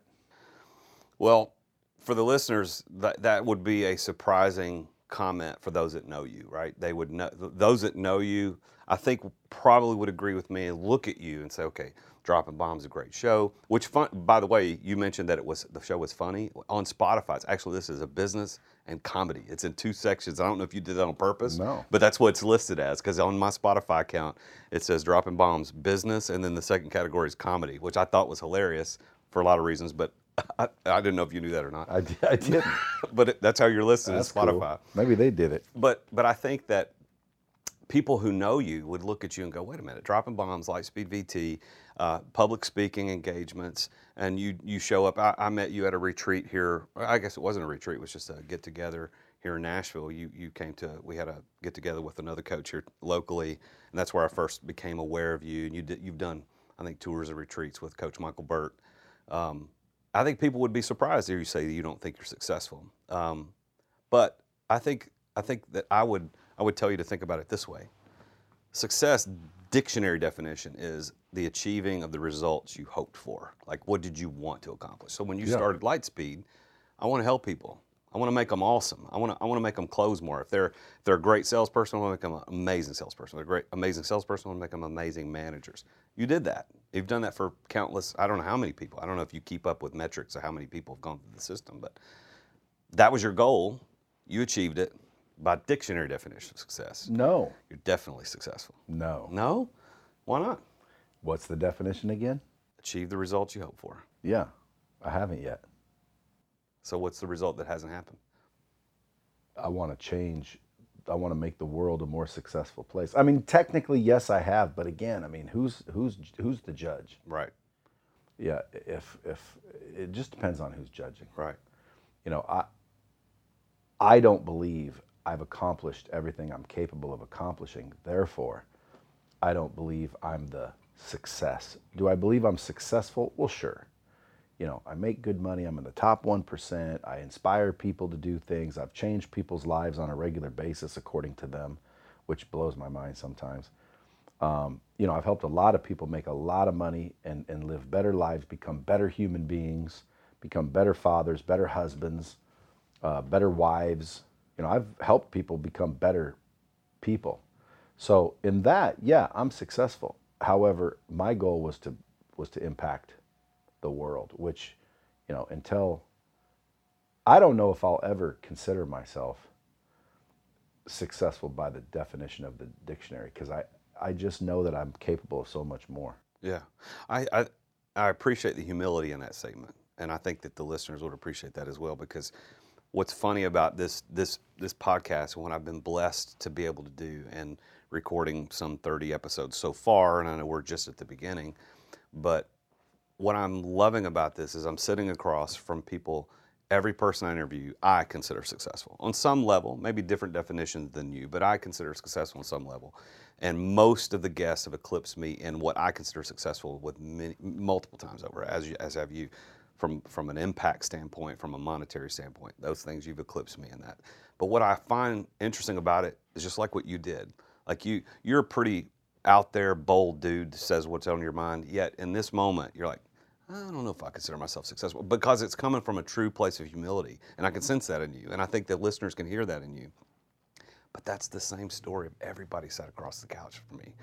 Well, for the listeners, that, that would be a surprising comment for those that know you, right? They would know those that know you. I think probably would agree with me and look at you and say, okay, Dropping Bombs is a great show. Which, fun, by the way, you mentioned that it was the show was funny on Spotify. It's actually this is a business and comedy. It's in two sections. I don't know if you did that on purpose, No. but that's what it's listed as. Because on my Spotify account, it says Dropping Bombs business, and then the second category is comedy, which I thought was hilarious for a lot of reasons. But I, I didn't know if you knew that or not. I, I didn't. but it, that's how you're listed That's cool. Spotify. Maybe they did it. But but I think that people who know you would look at you and go, wait a minute, dropping bombs, Lightspeed VT, uh, public speaking engagements, and you you show up. I, I met you at a retreat here. I guess it wasn't a retreat; it was just a get together here in Nashville. You you came to we had a get together with another coach here locally, and that's where I first became aware of you. And you did, you've done I think tours and retreats with Coach Michael Burt. Um, I think people would be surprised if you say that you don't think you're successful. Um, but I think I think that I would I would tell you to think about it this way. Success dictionary definition is the achieving of the results you hoped for. Like what did you want to accomplish? So when you Yeah. started Lightspeed, I want to help people. I want to make them awesome. I want to I want to make them close more. If they're if they're a great salesperson, I want to make them an amazing salesperson. If they're a great amazing salesperson, I want to make them amazing managers. You did that. You've done that for countless. I don't know how many people. I don't know if you keep up with metrics of how many people have gone through the system, but that was your goal. You achieved it by dictionary definition of success. No. You're definitely successful. No. No? Why not? What's the definition again? Achieve the results you hope for. Yeah, I haven't yet. So what's the result that hasn't happened? I want to change. I want to make the world a more successful place. I mean, technically, yes, I have, but again, I mean, who's who's who's the judge? Right. Yeah, if if it just depends on who's judging. Right. You know, I I don't believe I've accomplished everything I'm capable of accomplishing. Therefore, I don't believe I'm the success. Do I believe I'm successful? Well, sure. You know, I make good money. I'm in the top 1%. I inspire people to do things. I've changed people's lives on a regular basis according to them, which blows my mind sometimes. Um, you know, I've helped a lot of people make a lot of money and, and live better lives, become better human beings, become better fathers, better husbands, uh, better wives. You know, I've helped people become better people. So in that, yeah, I'm successful. However, my goal was to was to impact the world, which, you know, until I don't know if I'll ever consider myself successful by the definition of the dictionary because I I just know that I'm capable of so much more. Yeah. I, I I appreciate the humility in that statement. And I think that the listeners would appreciate that as well because what's funny about this this this podcast and what I've been blessed to be able to do and recording some 30 episodes so far and I know we're just at the beginning but what I'm loving about this is I'm sitting across from people every person I interview I consider successful on some level maybe different definitions than you but I consider successful on some level. And most of the guests have eclipsed me in what I consider successful with many, multiple times over as you, as have you from from an impact standpoint from a monetary standpoint. Those things you've eclipsed me in that. But what I find interesting about it is just like what you did. Like you you're a pretty out there bold dude says what's on your mind yet in this moment you're like I don't know if I consider myself successful because it's coming from a true place of humility and I can sense that in you and I think that listeners can hear that in you but that's the same story of everybody sat across the couch for me.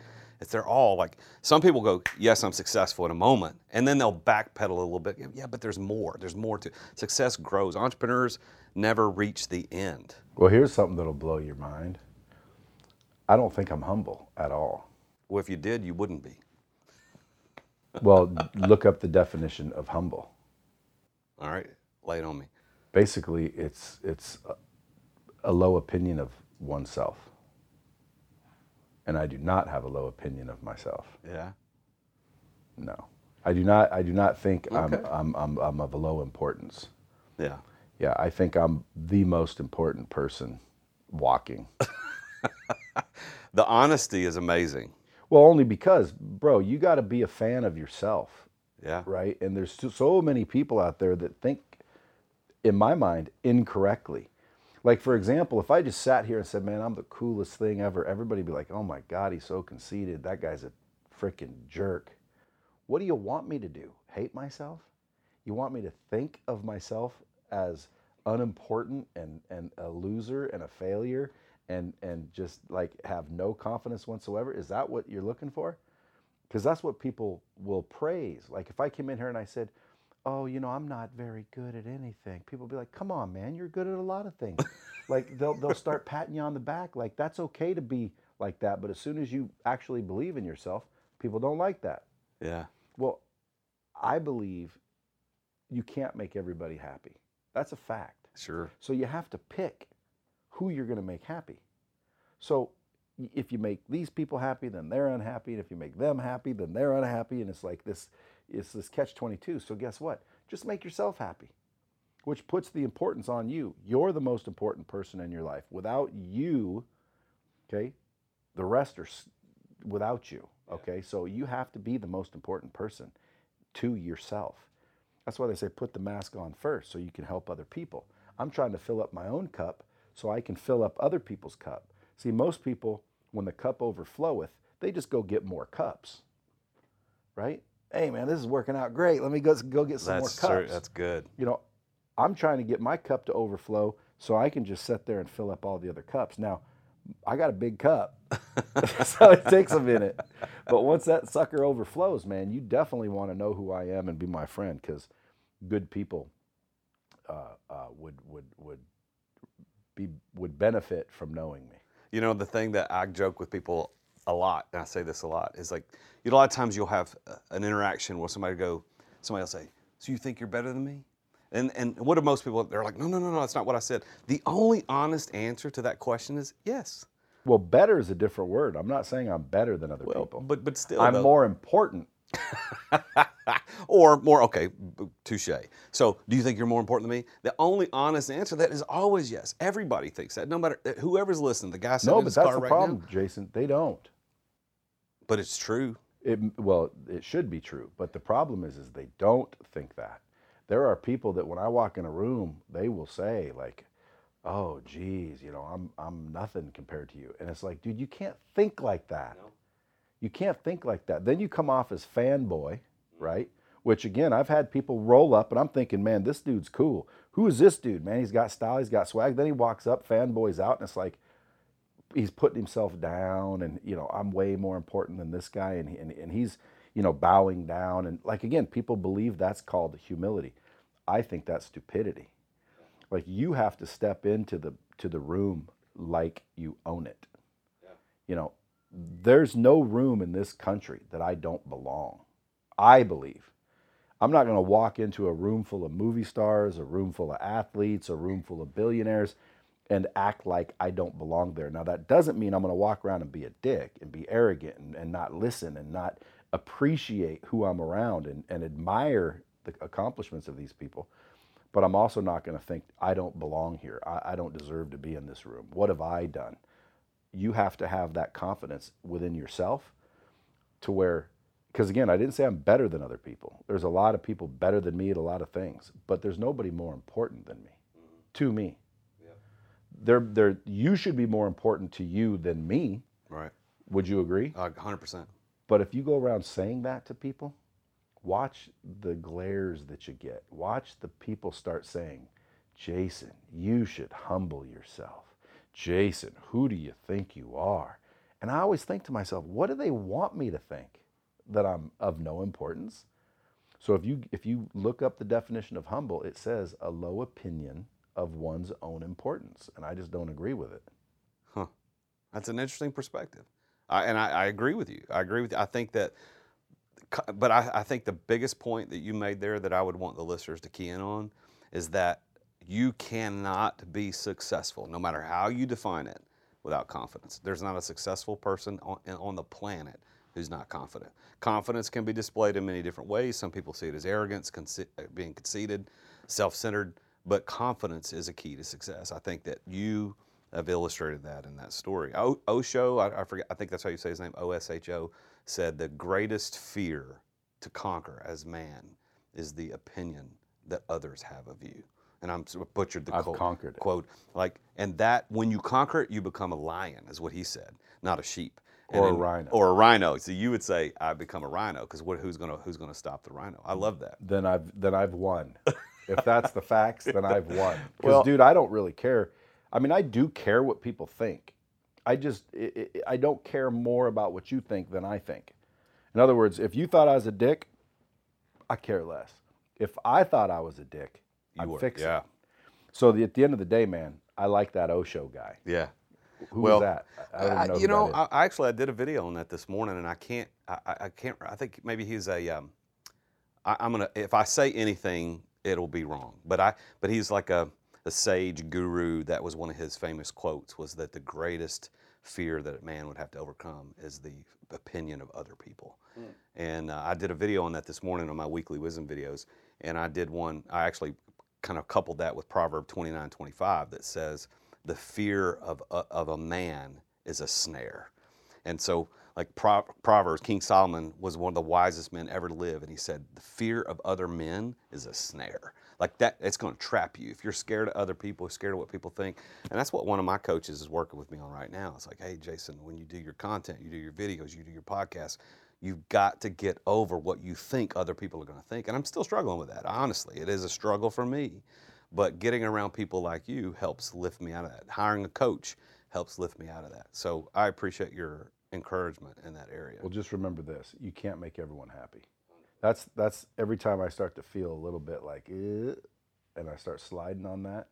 It's they're all like some people go, yes, I'm successful in a moment, and then they'll backpedal a little bit. Yeah, but there's more. There's more to success. Grows. Entrepreneurs never reach the end. Well, here's something that'll blow your mind. I don't think I'm humble at all. Well, if you did, you wouldn't be. Well, look up the definition of humble. All right, lay it on me. Basically, it's it's a, a low opinion of oneself. And I do not have a low opinion of myself. Yeah. No. I do not I do not think Okay. I'm, I'm I'm I'm of low importance. Yeah. Yeah, I think I'm the most important person walking. The honesty is amazing. Well, only because, bro, you got to be a fan of yourself, Yeah. right? And there's so- many people out there that think, in my mind, incorrectly. Like, for example, if I just sat here and said, man, I'm the coolest thing ever, everybody be like, oh my God, he's so conceited. That guy's a freaking jerk. What do you want me to do? Hate myself? You want me to think of myself as unimportant and, and a loser and a failure and, and just like have no confidence whatsoever? Is that what you're looking for? Because that's what people will praise. Like if I came in here and I said, oh, you know, I'm not very good at anything. People will be like, come on, man, you're good at a lot of things. like they'll, they'll start patting you on the back. Like that's okay to be like that. But as soon as you actually believe in yourself, people don't like that. Yeah. Well, I believe you can't make everybody happy. That's a fact. Sure. So you have to pick who you're going to make happy. So if you make these people happy, then they're unhappy, and if you make them happy, then they're unhappy, and it's like this it's this catch 22. So guess what? Just make yourself happy. Which puts the importance on you. You're the most important person in your life. Without you, okay, the rest are without you, okay? So you have to be the most important person to yourself. That's why they say put the mask on first so you can help other people. I'm trying to fill up my own cup so I can fill up other people's cup. See, most people, when the cup overfloweth, they just go get more cups, right? Hey, man, this is working out great. Let me go, go get some That's more cups. that's good. you know, I'm trying to get my cup to overflow so I can just sit there and fill up all the other cups. Now, I got a big cup, so it takes a minute. But once that sucker overflows, man, you definitely want to know who I am and be my friend because good people uh, uh, would would would be would benefit from knowing me. You know, the thing that I joke with people a lot, and I say this a lot, is like, you know, a lot of times you'll have uh, an interaction where somebody go, somebody will say, "So you think you're better than me?" And and what do most people? They're like, "No, no, no, no, that's not what I said." The only honest answer to that question is yes. Well, better is a different word. I'm not saying I'm better than other Well, people. but but still, I'm though- more important. or more okay, touche. So, do you think you're more important than me? The only honest answer to that is always yes. Everybody thinks that, no matter eh, whoever's listening. The guy sitting No, in but his that's car the right problem, now. Jason. They don't. But it's true. It, well, it should be true, but the problem is, is they don't think that. There are people that when I walk in a room, they will say like, "Oh, geez, you know, I'm I'm nothing compared to you," and it's like, dude, you can't think like that. You can't think like that. Then you come off as fanboy, right? Which again, I've had people roll up, and I'm thinking, man, this dude's cool. Who is this dude, man? He's got style, he's got swag. Then he walks up, fanboys out, and it's like, he's putting himself down and you know i'm way more important than this guy and, he, and, and he's you know bowing down and like again people believe that's called humility i think that's stupidity like you have to step into the to the room like you own it you know there's no room in this country that i don't belong i believe i'm not going to walk into a room full of movie stars a room full of athletes a room full of billionaires and act like I don't belong there. Now, that doesn't mean I'm going to walk around and be a dick and be arrogant and, and not listen and not appreciate who I'm around and, and admire the accomplishments of these people. But I'm also not going to think I don't belong here. I, I don't deserve to be in this room. What have I done? You have to have that confidence within yourself to where, because again, I didn't say I'm better than other people. There's a lot of people better than me at a lot of things, but there's nobody more important than me, to me they're, they're, you should be more important to you than me. Right. Would you agree? Uh, 100%. But if you go around saying that to people, watch the glares that you get. Watch the people start saying, Jason, you should humble yourself. Jason, who do you think you are? And I always think to myself, what do they want me to think? That I'm of no importance? So if you if you look up the definition of humble, it says a low opinion of one's own importance, and I just don't agree with it. Huh. That's an interesting perspective. I, and I, I agree with you. I agree with you. I think that, but I, I think the biggest point that you made there that I would want the listeners to key in on is that you cannot be successful, no matter how you define it, without confidence. There's not a successful person on, on the planet who's not confident. Confidence can be displayed in many different ways. Some people see it as arrogance, conce- uh, being conceited, self centered, but confidence is a key to success. I think that you have illustrated that in that story. O- Osho, I, I forget, I think that's how you say his name, O S H O, said the greatest fear to conquer as man is the opinion that others have of you. And I'm sort of butchered the I've quote. conquered it. Quote like, and that when you conquer it, you become a lion, is what he said, not a sheep. Or a rhino. Or a rhino. So you would say, I become a rhino because what? Who's gonna Who's gonna stop the rhino? I love that. then I've then I've won. if that's the facts, then I've won. Because Well- dude, I don't really care. I mean, I do care what people think. I just i i I don't care more about what you think than I think. In other words, if you thought I was a dick, I care less. If I thought I was a dick, You I'd were. fix yeah. it. So the, at the end of the day, man, I like that Osho guy. Yeah. Who Well, was that? I don't I- know. you know, that is. I, I actually I did a video on that this morning, and I can't, I, I I can't, I think maybe he's a, um, I, I'm gonna, if I say anything, it'll be wrong. But I, but he's like a, a sage guru. That was one of his famous quotes was that the greatest fear that a man would have to overcome is the opinion of other people. And uh, I did a video on that this morning on my weekly wisdom videos, and I did one. I actually kind of coupled that with Proverb 29, 25 that says, "The fear of a, of a man is a snare." And so, like Pro- Proverbs, King Solomon was one of the wisest men ever to live, and he said, "The fear of other men is a snare." Like that, it's going to trap you. If you're scared of other people, scared of what people think, and that's what one of my coaches is working with me on right now. It's like, hey, Jason, when you do your content, you do your videos, you do your podcast, you've got to get over what you think other people are going to think. And I'm still struggling with that. Honestly, it is a struggle for me. But getting around people like you helps lift me out of that. Hiring a coach helps lift me out of that. So I appreciate your encouragement in that area. Well, just remember this: you can't make everyone happy. That's that's every time I start to feel a little bit like, eh, and I start sliding on that.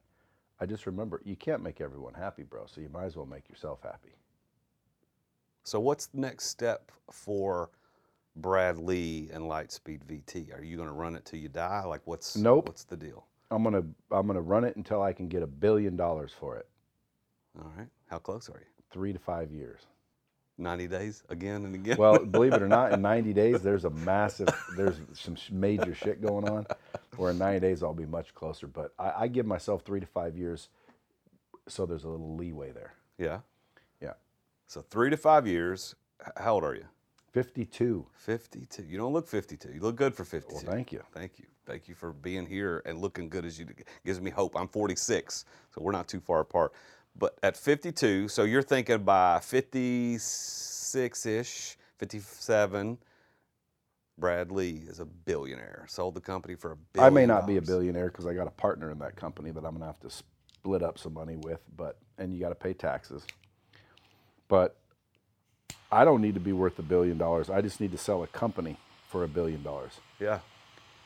I just remember you can't make everyone happy, bro. So you might as well make yourself happy. So what's the next step for Brad Lea and Lightspeed VT? Are you going to run it till you die? Like what's Nope. what's the deal? I'm gonna I'm gonna run it until I can get a billion dollars for it. All right. How close are you? Three to five years. 90 days again and again? Well, believe it or not, in 90 days there's a massive there's some major shit going on. Where in 90 days I'll be much closer, but I, I give myself three to five years, so there's a little leeway there. yeah. Yeah, So 3 to 5 years. How old are you? 52. 52. You don't look 52. You look good for 52. Well, thank you. Thank you. Thank you for being here and looking good as you do. gives me hope. I'm 46, so we're not too far apart. But at 52, so you're thinking by 56-ish, 57, Brad Lea is a billionaire. Sold the company for a billion. I may not be a billionaire because I got a partner in that company that I'm gonna have to split up some money with, but and you got to pay taxes. But I don't need to be worth a billion dollars. I just need to sell a company for a billion dollars. Yeah.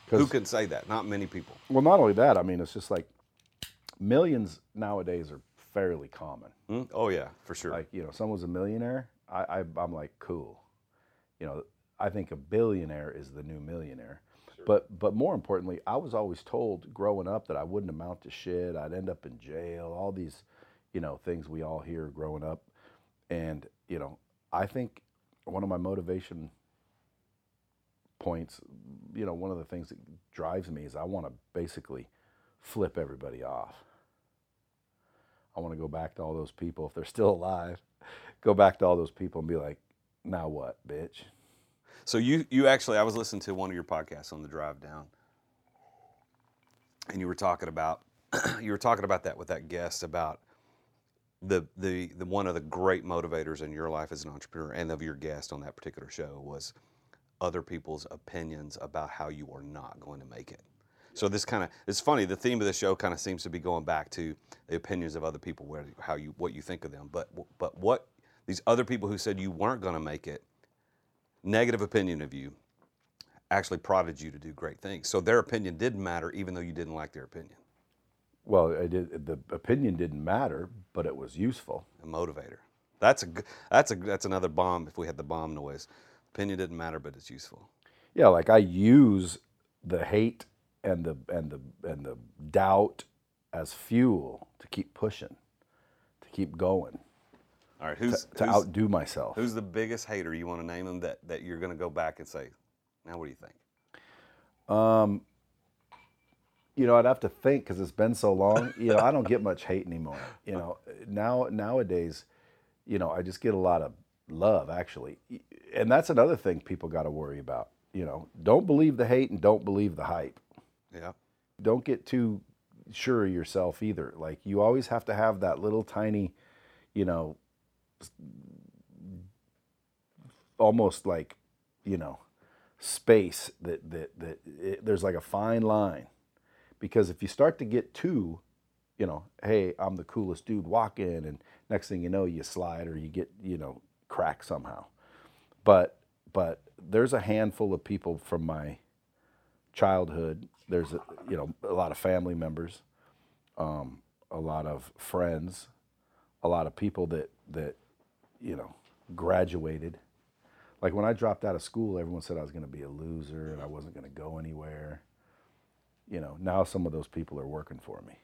Who can say that? Not many people. Well, not only that, I mean, it's just like millions nowadays are fairly common. Hmm? Oh yeah, for sure. Like you know, someone's a millionaire. I, I I'm like cool. You know, I think a billionaire is the new millionaire. But but more importantly, I was always told growing up that I wouldn't amount to shit. I'd end up in jail. All these, you know, things we all hear growing up. And you know, I think one of my motivation points, you know, one of the things that drives me is I want to basically flip everybody off. I want to go back to all those people if they're still alive. Go back to all those people and be like, now what, bitch? So you you actually I was listening to one of your podcasts on the drive down, and you were talking about you were talking about that with that guest about the the the one of the great motivators in your life as an entrepreneur and of your guest on that particular show was other people's opinions about how you are not going to make it. So this kind of it's funny. The theme of the show kind of seems to be going back to the opinions of other people, where how you what you think of them. But but what these other people who said you weren't going to make it negative opinion of you actually prodded you to do great things. So their opinion didn't matter, even though you didn't like their opinion. Well, I did, the opinion didn't matter, but it was useful. A motivator. That's a that's a that's another bomb. If we had the bomb noise, opinion didn't matter, but it's useful. Yeah, like I use the hate and the and the and the doubt as fuel to keep pushing, to keep going, All right, who's to who's, outdo myself. who's the biggest hater you want to name them that that you're going to go back and say, now what do you think? Um, you know, I'd have to think because it's been so long. You know, I don't get much hate anymore. You know, now nowadays, you know, I just get a lot of love actually, and that's another thing people got to worry about. You know, don't believe the hate and don't believe the hype. Yeah, Don't get too sure of yourself either. Like you always have to have that little tiny, you know, almost like, you know, space that that that it, there's like a fine line, because if you start to get too, you know, hey, I'm the coolest dude walking, and next thing you know, you slide or you get you know crack somehow. But but there's a handful of people from my childhood. There's a, you know a lot of family members, um, a lot of friends, a lot of people that that you know graduated. Like when I dropped out of school, everyone said I was going to be a loser and I wasn't going to go anywhere. You know, now some of those people are working for me.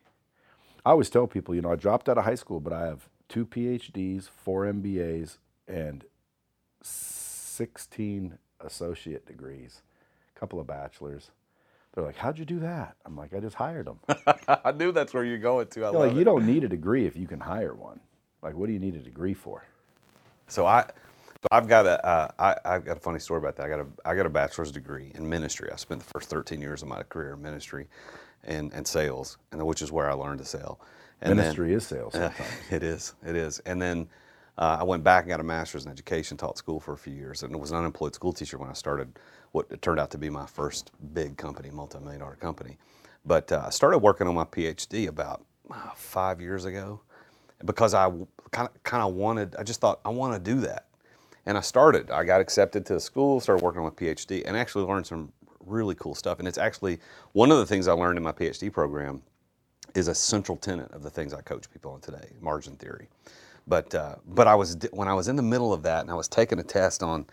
I always tell people, you know, I dropped out of high school, but I have two PhDs, four MBAs, and 16 associate degrees, a couple of bachelors. They're like, "How'd you do that?" I'm like, "I just hired them." I knew that's where you're going to. I like, it. "You don't need a degree if you can hire one. Like, what do you need a degree for?" So I, I've got a, uh, I, I've got a funny story about that. I got a, I got a bachelor's degree in ministry. I spent the first 13 years of my career in ministry, and and sales, and which is where I learned to sell. And then- Ministry is sales Uh, it is. It is. And then uh, I went back and got a master's in education, taught school for a few years, and was an unemployed school teacher when I started what it turned out to be my first big company, multi-million dollar company. But uh, I started working on my PhD about uh, five years ago because I kind of kind of wanted. I just thought I want to do that, and I started. I got accepted to the school, started working on my PhD, and actually learned some really cool stuff. And it's actually one of the things I learned in my PhD program is a central tenet of the things I coach people on today, margin theory. But uh, but I was when I was in the middle of that and I was taking a test on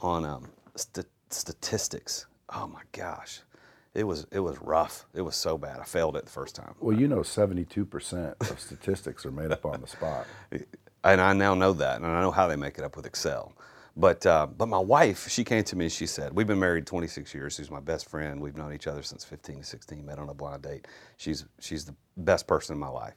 on um, st- statistics. Oh my gosh, it was it was rough. It was so bad. I failed it the first time. Well, you know, 72% of statistics are made up on the spot. and I now know that, and I know how they make it up with Excel. But uh, but my wife, she came to me and she said, "We've been married 26 years. She's my best friend. We've known each other since 15 to 16. Met on a blind date. She's she's the best person in my life."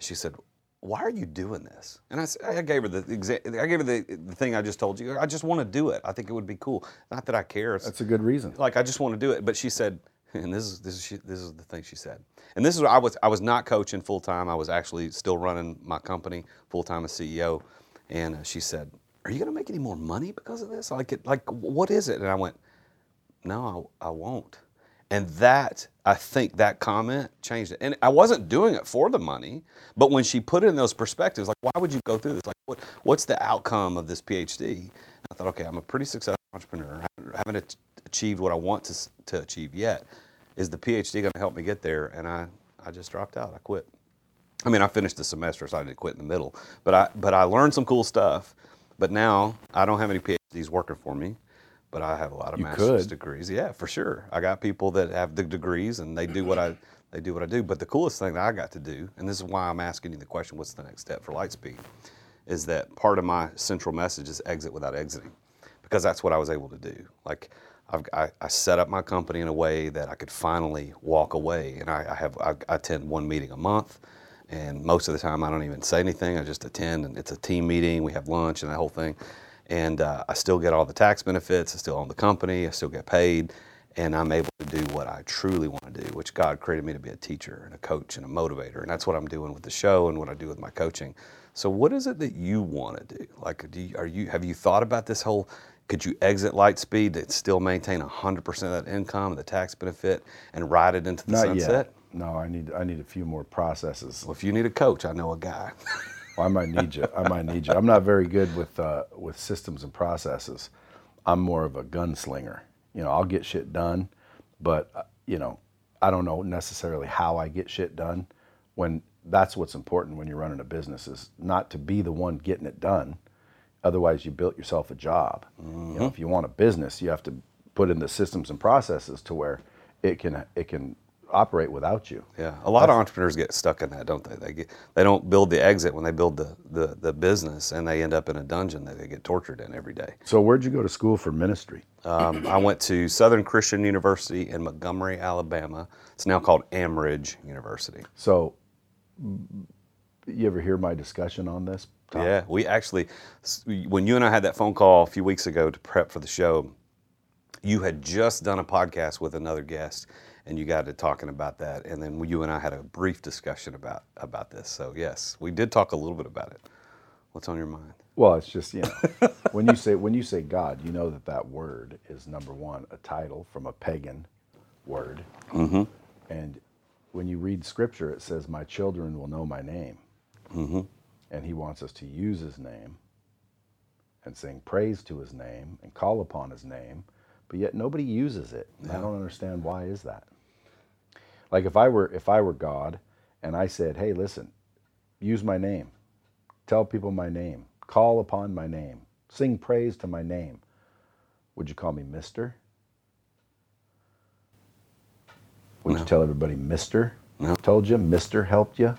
She said, "Why are you doing this?" And I, I gave her the exa- I gave her the, the thing I just told you. I just want to do it. I think it would be cool. Not that I care. It's, That's a good reason. like I just want to do it. But she said, and this is this is she, this is the thing she said. And this is I was I was not coaching full time. I was actually still running my company full time as CEO. And uh, she said, "Are you going to make any more money because of this? Like it, like what is it?" And I went, "No, I, I won't." And that I think that comment changed it. And I wasn't doing it for the money, but when she put it in those perspectives, like why would you go through this? Like what what's the outcome of this PhD? I thought, okay, I'm a pretty successful entrepreneur. I haven't- haven't achieved what I want to, to achieve yet. Is the PhD going to help me get there? And I, I just dropped out. I quit. I mean, I finished the semester, so I didn't quit in the middle. But I, but I learned some cool stuff. But now I don't have any PhDs working for me, but I have a lot of You master's could. degrees. Yeah, for sure. I got people that have the degrees and they do what I, they do what I do. But the coolest thing that I got to do, and this is why I'm asking you the question, what's the next step for Lightspeed, is that part of my central message is exit without exiting, because that's what I was able to do. Like. I, I set up my company in a way that I could finally walk away, and I, I have I, I attend one meeting a month, and most of the time I don't even say anything. I just attend, and it's a team meeting. We have lunch and that whole thing, and uh, I still get all the tax benefits. I still own the company. I still get paid, and I'm able to do what I truly want to do, which God created me to be a teacher and a coach and a motivator, and that's what I'm doing with the show and what I do with my coaching. So, what is it that you want to do? Like, do you, are you have you thought about this whole? Could you exit Lightspeed and still maintain 100% of that income and the tax benefit and ride it into the Not sunset? yet. No, I need I need a few more processes. Well, if you need a coach, I know a guy. Well, I might need you. I might need you. I'm not very good with uh, with systems and processes. I'm more of a gunslinger. You know, I'll get shit done, but uh, you know, I don't know necessarily how I get shit done. When that's what's important when you're running a business is not to be the one getting it done. Otherwise, you built yourself a job. You know, if you want a business, you have to put in the systems and processes to where it can it can operate without you. Yeah, a lot of entrepreneurs get stuck in that, don't they? They get they don't build the exit when they build the, the, the business, and they end up in a dungeon that they get tortured in every day. So, where'd you go to school for ministry? Um, I went to Southern Christian University in Montgomery, Alabama. It's now called Amridge University. So, you ever hear my discussion on this? Yeah, we actually, when you and I had that phone call a few weeks ago to prep for the show, you had just done a podcast with another guest, and you got to talking about that, and then you and I had a brief discussion about about this. So yes, we did talk a little bit about it. What's on your mind? Well, it's just you know, when you say when you say God, you know that that word is number one a title from a pagan word, mm-hmm. and when you read Scripture, it says, "My children will know my name," mm-hmm. and He wants us to use His name and sing praise to His name and call upon His name, but yet nobody uses it. I don't understand why is that. Like if I were if I were God and I said, "Hey, listen, use my name, tell people my name." Call upon my name. Sing praise to my name. Would you call me Mister? Would No. you tell everybody Mister? No. Told you, Mister helped you.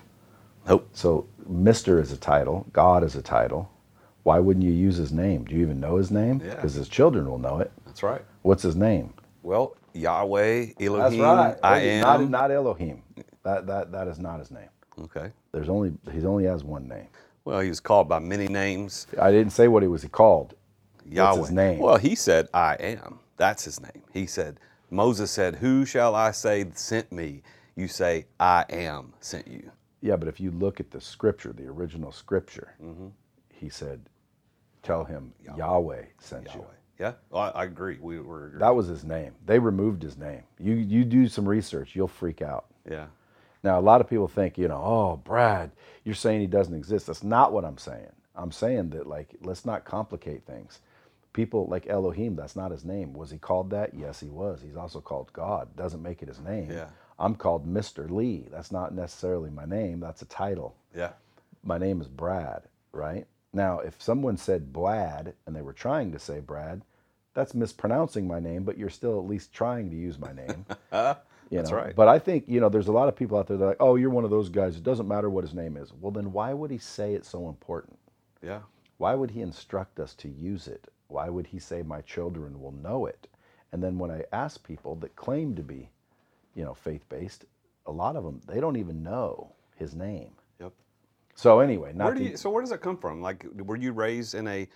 Nope. So Mister is a title. God is a title. Why wouldn't you use his name? Do you even know his name? Yeah. Because his children will know it. That's right. What's his name? Well, Yahweh, Elohim. That's right. I am. Not, not Elohim. That, that, that is not his name. okay. There's only he only has one name. Well, he was called by many names. I didn't say what he was called. Yahweh. his name? Well, he said, I am. That's his name. He said, Moses said, Who shall I say sent me? You say, I am sent you. Yeah, but if you look at the scripture, the original scripture, Mm-hmm. he said, "Tell him Yahweh, sent you." Yeah, well, I, I agree. We were agreeing. That was his name. They removed his name. You you do some research, you'll freak out. yeah. Now, a lot of people think, you know, oh, Brad, you're saying he doesn't exist. That's not what I'm saying. I'm saying that like let's not complicate things. People like Elohim, that's not his name. Was he called that? Yes, he was. He's also called God. Doesn't make it his name. Yeah. I'm called Mr. Lea. That's not necessarily my name. That's a title. Yeah. my name is Brad, right? Now, if someone said Blad and they were trying to say Brad, that's mispronouncing my name, but you're still at least trying to use my name. You That's know? right. But I think, you know, there's a lot of people out there that are like, oh, you're one of those guys. It doesn't matter what his name is. Well, then why would he say it's so important? Yeah. Why would he instruct us to use it? Why would he say, my children will know it? And then when I ask people that claim to be, you know, faith based, a lot of them, they don't even know his name. Yep. So anyway, not Where do you, so where does that come from? Like, were you raised in a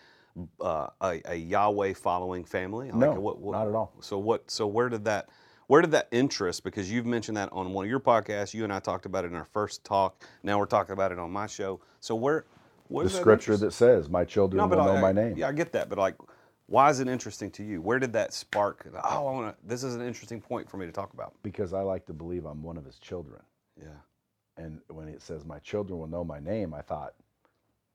uh, a, a Yahweh following family? Like, No, what, what- not at all. So what? So where did that? Where did that interest? Because you've mentioned that on one of your podcasts. You and I talked about it in our first talk. Now we're talking about it on my show. So where? The that scripture interest- that says, "My children No, will but know I, my name." Yeah, I get that, but like, why is it interesting to you? Where did that spark? Oh, I want to. This is an interesting point for me to talk about. Because I like to believe I'm one of his children. Yeah. And when it says, "My children will know my name," I thought,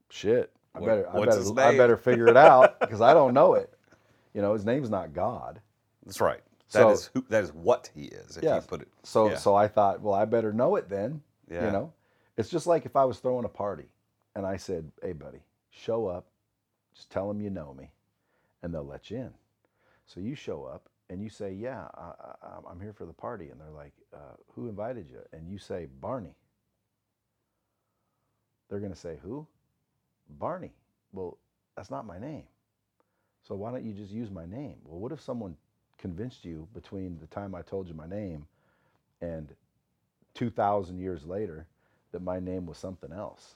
"Shit, I What- better, I better, I better figure it out because I don't know it." You know, his name's not God. That's right. That So- is who. That is what he is. If Yeah. you put it. So, yeah. so I thought, well, I better know it then. Yeah. You know, it's just like if I was throwing a party, and I said, "Hey, buddy, show up. Just tell them you know me, and they'll let you in." So you show up and you say, "Yeah, I, I'm here for the party," and they're like, uh, "Who invited you?" And you say, "Barney." They're going to say, "Who?" Barney. Well, that's not my name. So why don't you just use my name? Well, what if someone convinced you between the time I told you my name and 2,000 years later that my name was something else?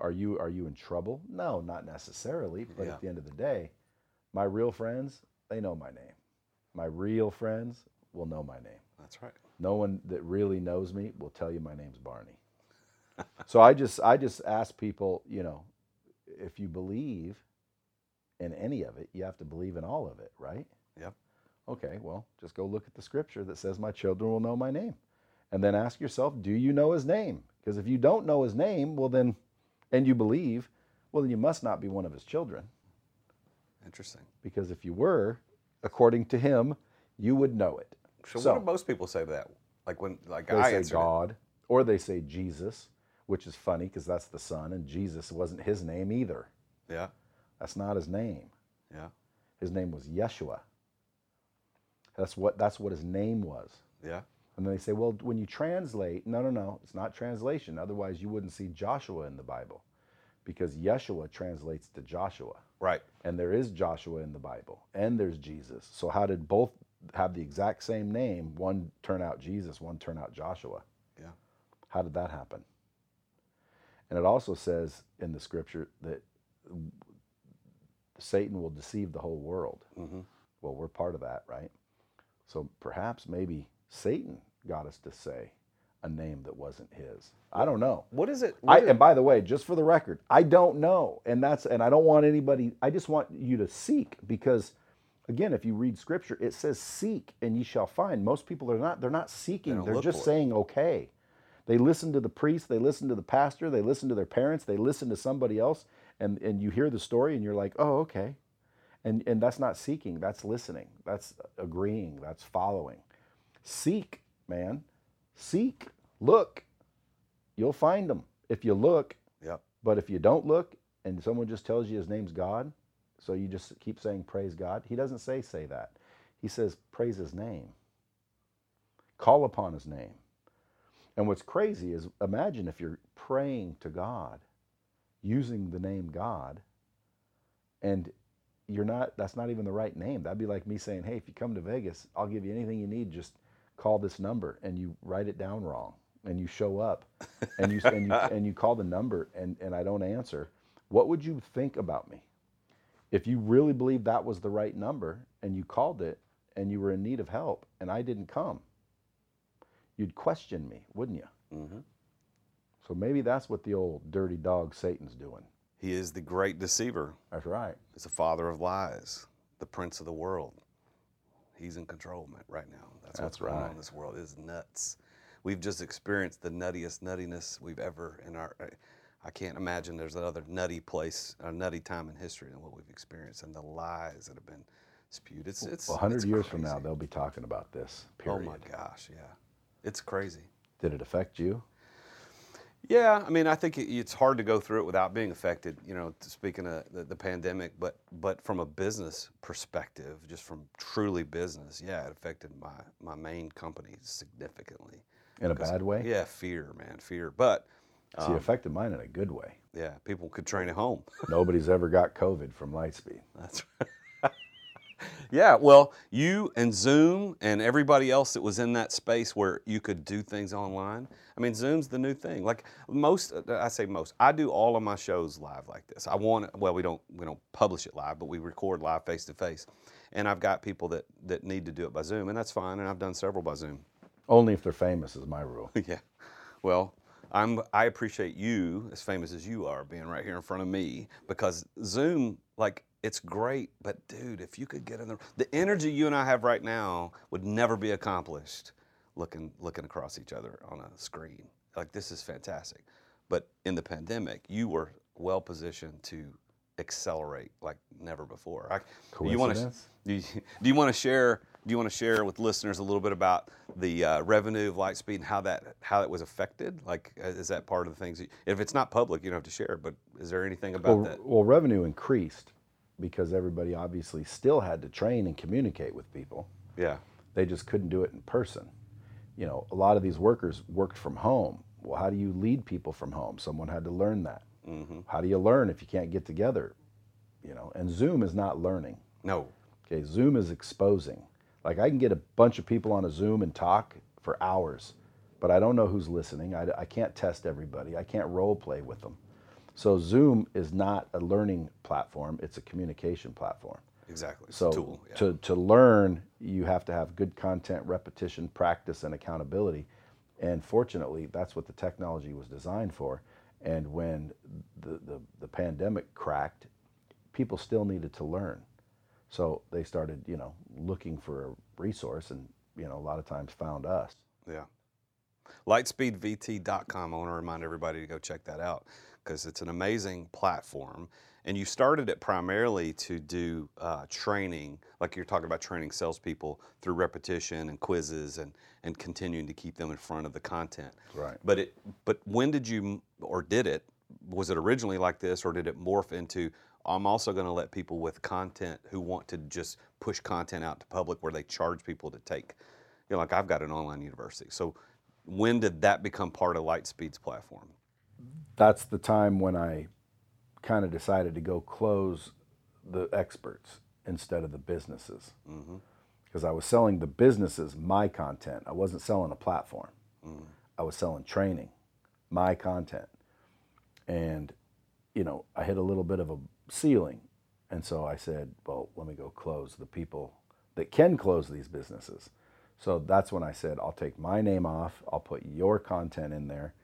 Are you are you in trouble? No, not necessarily. But Yeah. at the end of the day, my real friends they know my name. My real friends will know my name. That's right. No one that really knows me will tell you my name's Barney. so I just I just ask people, you know, if you believe in any of it, you have to believe in all of it, right? Yep. Okay, well, just go look at the scripture that says my children will know my name. And then ask yourself, do you know his name? Because if you don't know his name, well then and you believe, well then you must not be one of his children. Interesting. Because if you were, according to him, you would know it. So, So- what do most people say to that? Like when, like They I say answered it. God, or they say Jesus, which is funny because that's the son, and Jesus wasn't his name either. Yeah. That's not his name. Yeah. His name was Yeshua. That's what that's what his name was. Yeah. And then they say, well, when you translate, no, no, no, it's not translation. Otherwise, you wouldn't see Joshua in the Bible, because Yeshua translates to Joshua, Right. and there is Joshua in the Bible, and there's Jesus. So how did both have the exact same name? One turn out Jesus, one turn out Joshua. Yeah. How did that happen? And it also says in the scripture that Satan will deceive the whole world. hmm Well, we're part of that, right? So perhaps maybe Satan got us to say, a name that wasn't his. I don't know. What is it? I, what is- and by the way, just for the record, I don't know, and that's and I don't want anybody. I just want you to seek because, again, if you read Scripture, it says seek and ye shall find. Most people are not. They're not seeking. don't They're just saying okay. They listen to the priest. They listen to the pastor. They listen to their parents. They listen to somebody else, and and you hear the story, and you're like, oh okay, and and that's not seeking. That's listening. That's agreeing. That's following. Seek, man. Seek. Look. You'll find them if you look. Yep. But if you don't look and someone just tells you his name's God, so you just keep saying praise God, he doesn't say say that. He says praise his name. Call upon his name. And what's crazy is imagine if you're praying to God using the name God and you're not that's not even the right name. That'd be like me saying, "Hey, if you come to Vegas, I'll give you anything you need, just call this number." And you write it down wrong and you show up and you and you and you call the number and and I don't answer. What would you think about me? If you really believe that was the right number and you called it and you were in need of help and I didn't come, you'd question me, wouldn't you? Mhm. So maybe that's what the old dirty dog Satan's doing. He is the great deceiver. That's right. He's the father of lies, the prince of the world. He's in control right now. That's, what's That's going on in this world. It is nuts. We've just experienced the nuttiest nuttiness we've ever in our. I- I can't imagine there's another nutty place, a nutty time in history than what we've experienced, and the lies that have been spewed. It's it's. Well, 100 it's years from now, they'll be talking about this. Period. Oh my gosh, yeah, it's crazy. Did it affect you? Yeah, I mean, I think it's hard to go through it without being affected. You know, speaking of the, the pandemic, but but from a business perspective, just from truly business, yeah, it affected my my main company significantly. In a bad way? Yeah, fear, man, fear. But See, it um, affected mine in a good way. yeah, people could train at home. Nobody's ever got COVID from Lightspeed. That's right. Yeah, well, you and Zoom and everybody else that was in that space where you could do things online. I mean, Zoom's the new thing. Like most, uh, I say most. I do all of my shows live like this. I want. Well, we don't we don't publish it live, but we record live face to face. And I've got people that that need to do it by Zoom, and that's fine. And I've done several by Zoom. Only if they're famous is my rule. yeah. Well, I'm I appreciate you, as famous as you are, being right here in front of me because Zoom, like, it's great, but dude, if you could get in the the energy you and I have right now would never be accomplished looking looking across each other on a screen. Like this is fantastic. But in the pandemic, you were well positioned to accelerate like never before. I, do you want to do you, do you want to share do you want to share with listeners a little bit about the uh, revenue of Lightspeed and how that how it was affected? Like, uh, is that part of the things? that- if it's not public, you don't have to share. But is there anything about Well, that? well, revenue increased because everybody obviously still had to train and communicate with people. Yeah, They just couldn't do it in person. You know, a lot of these workers worked from home. Well, how do you lead people from home? Someone had to learn that. Mm-hmm. How do you learn if you can't get together? You know, and Zoom is not learning. no, Okay, Zoom is exposing. Like I can get a bunch of people on a Zoom and talk for hours, but I don't know who's listening. I, I can't test everybody. I can't role play with them. So Zoom is not a learning platform; it's a communication platform. exactly. It's So tool. Yeah. to to learn, you have to have good content, repetition, practice, and accountability. And fortunately, that's what the technology was designed for. And when the, the, the pandemic cracked, people still needed to learn. So they started, you know, looking for a resource and, you know, a lot of times found us. Yeah. LightspeedVT.com. I want to remind everybody to go check that out because it's an amazing platform. And you started it primarily to do uh, training, like you're talking about training salespeople through repetition and quizzes and, and continuing to keep them in front of the content. Right. But it, but when did you, or did it, was it originally like this, or did it morph into? I'm also going to let people with content who want to just push content out to public where they charge people to take. You know, like I've got an online university. So when did that become part of Lightspeed's platform? That's the time when I kind of decided to go close the experts instead of the businesses. Mm-hmm. Because I was selling the businesses my content. I wasn't selling a platform. Mm-hmm. I was selling training, my content. And, you know, I hit a little bit of a ceiling. And so I said, well, let me go close the people that can close these businesses. So that's when I said, I'll take my name off, I'll put your content in there,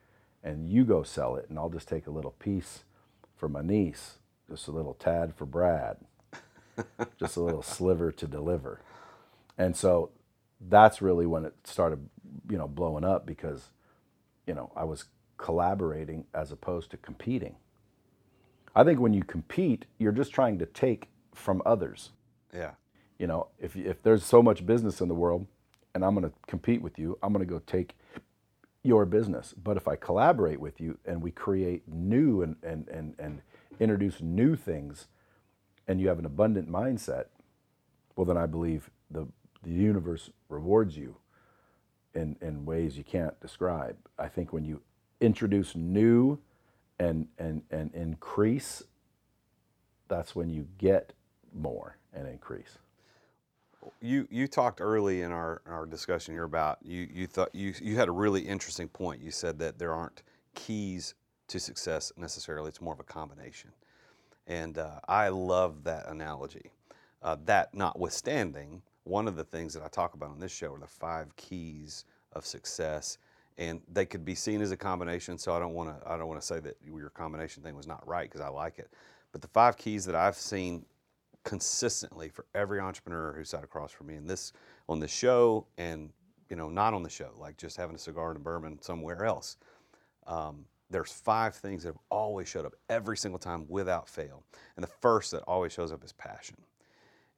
and you go sell it, and I'll just take a little piece for my niece, just a little tad for Brad, just a little sliver to deliver. And so that's really when it started, you know, blowing up because, you know, I was collaborating as opposed to competing. I think when you compete, you're just trying to take from others. Yeah. You know, if if there's so much business in the world, and I'm going to compete with you, I'm going to go take your business. But if I collaborate with you and we create new and and and, and introduce new things, and you have an abundant mindset, well, then I believe the the universe rewards you in in ways you can't describe. I think when you introduce new and and and increase, that's when you get more and increase. You you talked early in our, our discussion here about you you thought you you had a really interesting point. You said that there aren't keys to success necessarily; it's more of a combination, and uh, I love that analogy. Uh, that notwithstanding, one of the things that I talk about on this show are the five keys of success, and they could be seen as a combination. So I don't want to I don't want to say that your combination thing was not right because I like it, but the five keys that I've seen consistently for every entrepreneur who sat across from me in this on the show and you know not on the show like just having a cigar and a bourbon somewhere else. Um, there's five things that have always showed up every single time without fail. And the first that always shows up is passion.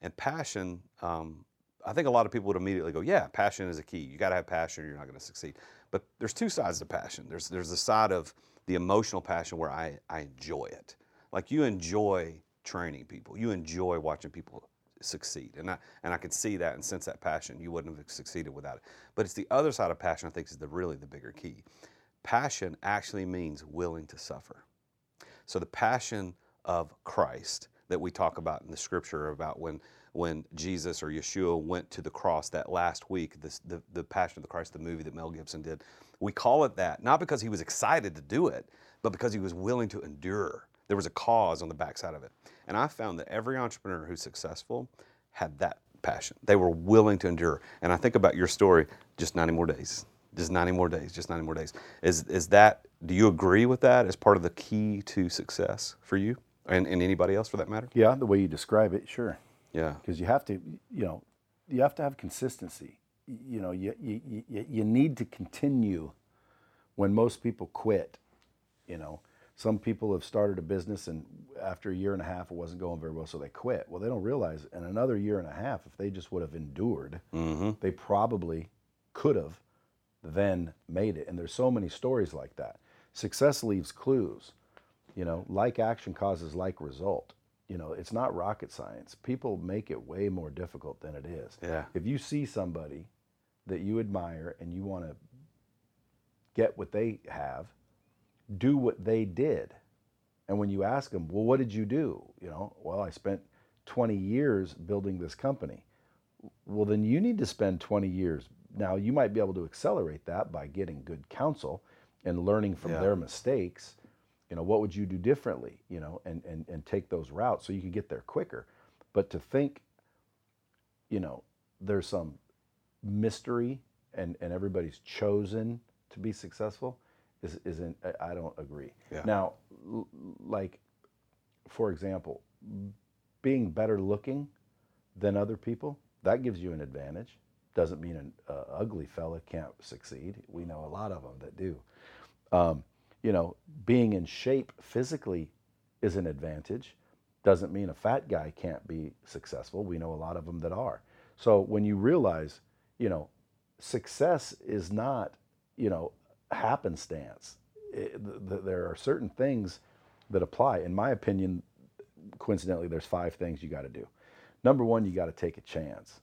And passion um, i think a lot of people would immediately go yeah passion is a key. You got to have passion or you're not going to succeed. But there's two sides to passion. There's there's the side of the emotional passion where i, I enjoy it. Like you enjoy training people. You enjoy watching people succeed. And I, and I can see that and sense that passion. You wouldn't have succeeded without it. But it's the other side of passion I think is the really the bigger key. Passion actually means willing to suffer. So the passion of Christ that we talk about in the scripture about when when Jesus or Yeshua went to the cross that last week, this, the, the Passion of the Christ, the movie that Mel Gibson did, we call it that, not because he was excited to do it, but because he was willing to endure there was a cause on the backside of it. And I found that every entrepreneur who's successful had that passion. They were willing to endure. And I think about your story, just 90 more days. Just 90 more days, just 90 more days. Is is that do you agree with that as part of the key to success for you and, and anybody else for that matter? Yeah, the way you describe it, sure. Yeah. Because you have to, you know, you have to have consistency. You know, you, you, you, you need to continue when most people quit, you know some people have started a business and after a year and a half it wasn't going very well so they quit. Well they don't realize in another year and a half if they just would have endured mm-hmm. they probably could have then made it. And there's so many stories like that. Success leaves clues you know like action causes like result. You know it's not rocket science. People make it way more difficult than it is. Yeah. If you see somebody that you admire and you want to get what they have do what they did. And when you ask them, well, what did you do? You know, well, I spent 20 years building this company. Well, then you need to spend 20 years. Now, you might be able to accelerate that by getting good counsel and learning from yeah. their mistakes. You know, what would you do differently? You know, and, and, and take those routes so you can get there quicker. But to think, you know, there's some mystery and, and everybody's chosen to be successful is isn't I don't agree. Yeah. Now, like for example, being better looking than other people that gives you an advantage. Doesn't mean an uh, ugly fella can't succeed. We know a lot of them that do. Um, you know, being in shape physically is an advantage. Doesn't mean a fat guy can't be successful. We know a lot of them that are. So when you realize, you know, success is not, you know, happenstance. It, th- there are certain things that apply. In my opinion, coincidentally, there's five things you got to do. Number one, you got to take a chance.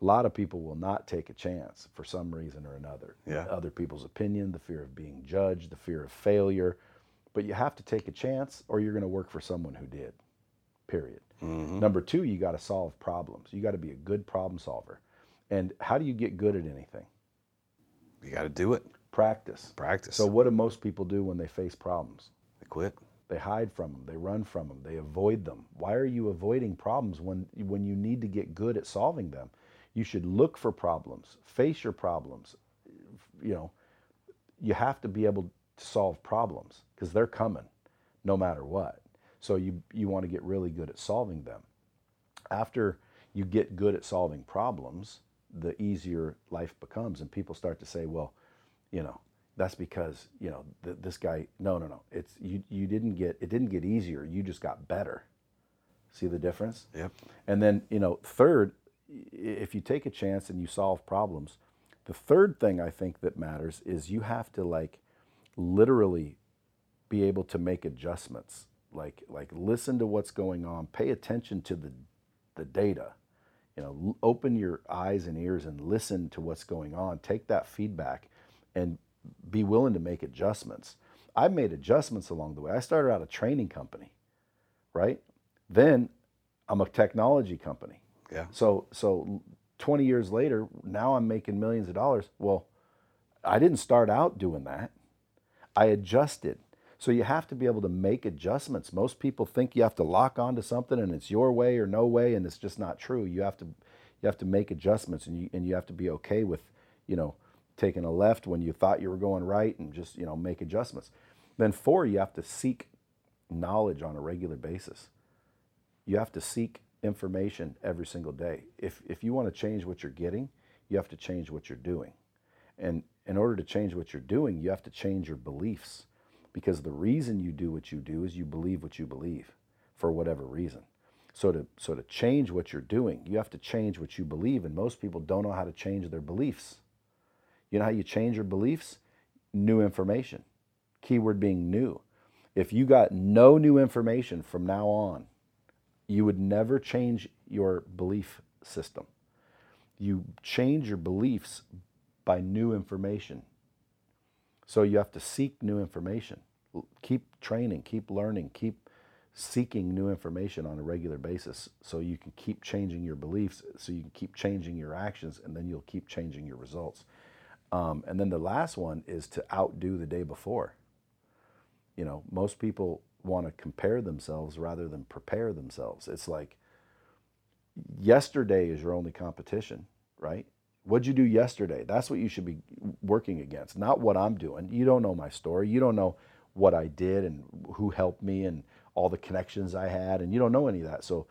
A lot of people will not take a chance for some reason or another. Yeah. Other people's opinion, the fear of being judged, the fear of failure. But you have to take a chance or you're going to work for someone who did, period. Mm-hmm. Number two, you got to solve problems. You got to be a good problem solver. And how do you get good at anything? You got to do it. Practice. Practice. So, what do most people do when they face problems? They quit. They hide from them. They run from them. They avoid them. Why are you avoiding problems when when you need to get good at solving them? You should look for problems, face your problems. You know, you have to be able to solve problems because they're coming no matter what. So you you want to get really good at solving them. After you get good at solving problems, the easier life becomes and people start to say, well, you know, that's because, you know, th- this guy no, no, no. It's you you didn't get it didn't get easier, you just got better. See the difference? Yep. And then, you know, third, if you take a chance and you solve problems, the third thing I think that matters is you have to like literally be able to make adjustments. Like like listen to what's going on, pay attention to the the data. You know, l- open your eyes and ears and listen to what's going on. Take that feedback and be willing to make adjustments. I've made adjustments along the way. I started out a training company, right? Then I'm a technology company. Yeah. So so 20 years later, now I'm making millions of dollars. Well, I didn't start out doing that. I adjusted. So you have to be able to make adjustments. Most people think you have to lock onto something and it's your way or no way and it's just not true. You have to you have to make adjustments and you and you have to be okay with, you know, taking a left when you thought you were going right and just, you know, make adjustments. Then four, you have to seek knowledge on a regular basis you have to seek information every single day. If, if you want to change what you're getting, you have to change what you're doing. And in order to change what you're doing, you have to change your beliefs because the reason you do what you do is you believe what you believe for whatever reason. So to, so to change what you're doing, you have to change what you believe. And most people don't know how to change their beliefs. You know how you change your beliefs? New information. Keyword being new. If you got no new information from now on, you would never change your belief system. You change your beliefs by new information. So you have to seek new information. Keep training, keep learning, keep seeking new information on a regular basis so you can keep changing your beliefs, so you can keep changing your actions, and then you'll keep changing your results. Um, and then the last one is to outdo the day before you know, most people want to compare themselves rather than prepare themselves. It's like yesterday is your only competition, right? What'd you do yesterday? That's what you should be working against, not what I'm doing. You don't know my story. You don't know what I did and who helped me and all the connections I had, and you don't know any of that. So,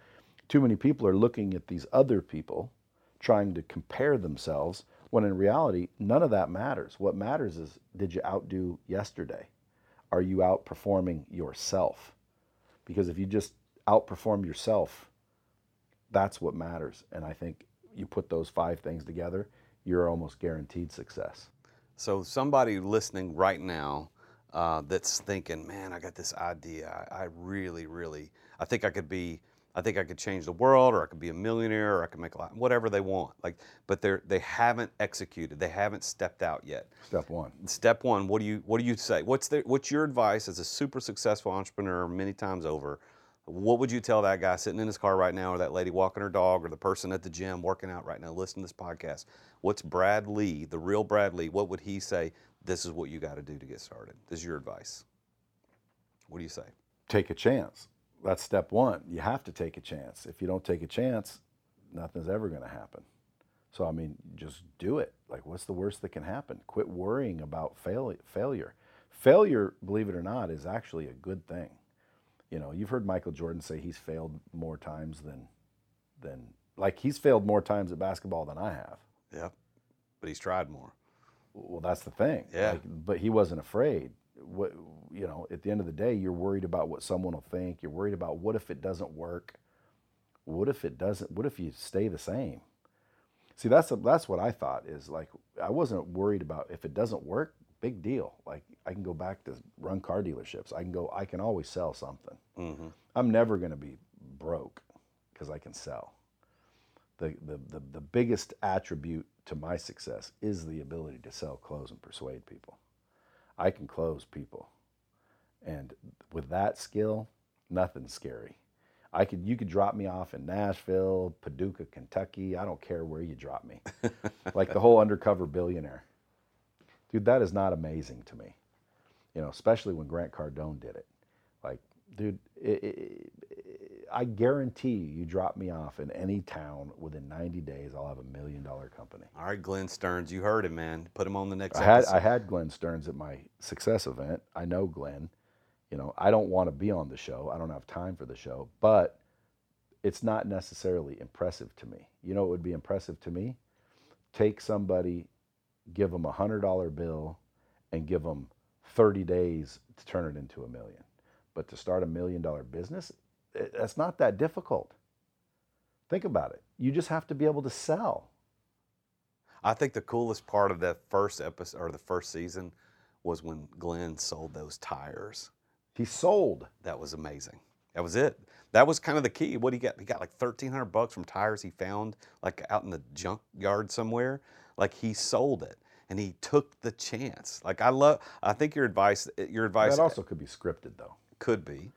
too many people are looking at these other people trying to compare themselves when in reality, none of that matters. What matters is did you outdo yesterday? are you outperforming yourself? Because if you just outperform yourself, that's what matters. And I think you put those five things together, you're almost guaranteed success. So somebody listening right now uh, that's thinking, man, I got this idea. I, I really, really, I think I could be, I think I could change the world, or I could be a millionaire, or I could make a lot, whatever they want. Like, but they're they haven't executed. They haven't stepped out yet. Step one. Step one. What do you What do you say? What's the, What's your advice as a super successful entrepreneur many times over? What would you tell that guy sitting in his car right now, or that lady walking her dog, or the person at the gym working out right now, listening to this podcast? What's Brad Lea, the real Brad Lea? What would he say? This is what you got to do to get started. This is your advice. What do you say? Take a chance. That's step one. You have to take a chance. If you don't take a chance, nothing's ever going to happen. So, I mean, just do it. Like, what's the worst that can happen? Quit worrying about fail- failure. Failure, believe it or not, is actually a good thing. You know, you've heard Michael Jordan say he's failed more times than, than like he's failed more times at basketball than I have. Yeah, but he's tried more. Well, that's the thing. Yeah. Like, but he wasn't afraid. What you know, at the end of the day, you're worried about what someone will think. You're worried about what if it doesn't work. What if it doesn't? What if you stay the same? See, that's that's what I thought is like I wasn't worried about if it doesn't work. Big deal. Like I can go back to run car dealerships. I can go. I can always sell something. hmm I'm never going to be broke because I can sell. The, the, the, the biggest attribute to my success is the ability to sell, close, and persuade people. I can close people. And with that skill, nothing's scary. I could you could drop me off in Nashville, Paducah, Kentucky. I don't care where you drop me. like the whole undercover billionaire. Dude, that is not amazing to me. You know, especially when Grant Cardone did it. Like, dude, it, it, I guarantee you, you drop me off in any town within 90 days, I'll have a million dollar company. All right, Glenn Stearns, you heard him, man. Put him on the next I had episode. I had Glenn Stearns at my success event. I know Glenn. You know, I don't want to be on the show. I don't have time for the show, but it's not necessarily impressive to me. You know, what would be impressive to me. Take somebody, give them a hundred dollar bill, and give them 30 days to turn it into a million. But to start a million dollar business, that's not that difficult. Think about it. You just have to be able to sell. I think the coolest part of that first episode or the first season was when Glenn sold those tires. He sold. That was amazing. That was it. That was kind of the key. What he got? He got like thirteen hundred bucks from tires he found like out in the junk yard somewhere. Like he sold it and he took the chance. Like I love. I think your advice. Your advice That also could be scripted, though. could be.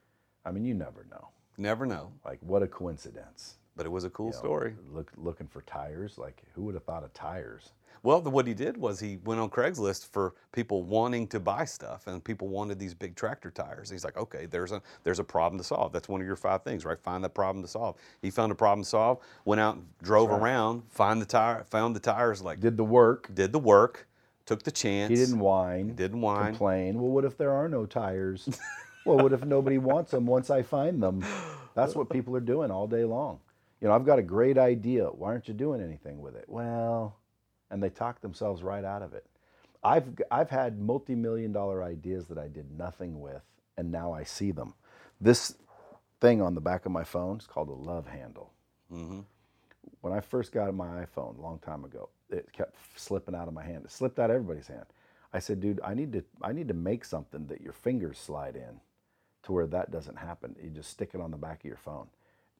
I mean, you never know. Never know. Like, what a coincidence. But it was a cool you know, story. Look, looking for tires. Like, who would have thought of tires? Well, the, what he did was he went on Craigslist for people wanting to buy stuff, and people wanted these big tractor tires. He's like, okay, there's a there's a problem to solve. That's one of your five things, right? Find that problem to solve. He found a problem to solve. Went out, and drove around, find the tire, found the tires, like Did the work. did the work, took the chance. He didn't whine. didn't whine. Complain. Well, what if there are no tires? well, what if nobody wants them once I find them? That's what people are doing all day long. You know, I've got a great idea. Why aren't you doing anything with it? Well, and they talk themselves right out of it. I've I've had multi-million dollar ideas that I did nothing with, and now I see them. This thing on the back of my phone is called a love handle. hmm when I first got my iPhone a long time ago, it kept slipping out of my hand. It slipped out of everybody's hand. I said, dude, I need to I need to make something that your fingers slide in to where that doesn't happen. You just stick it on the back of your phone.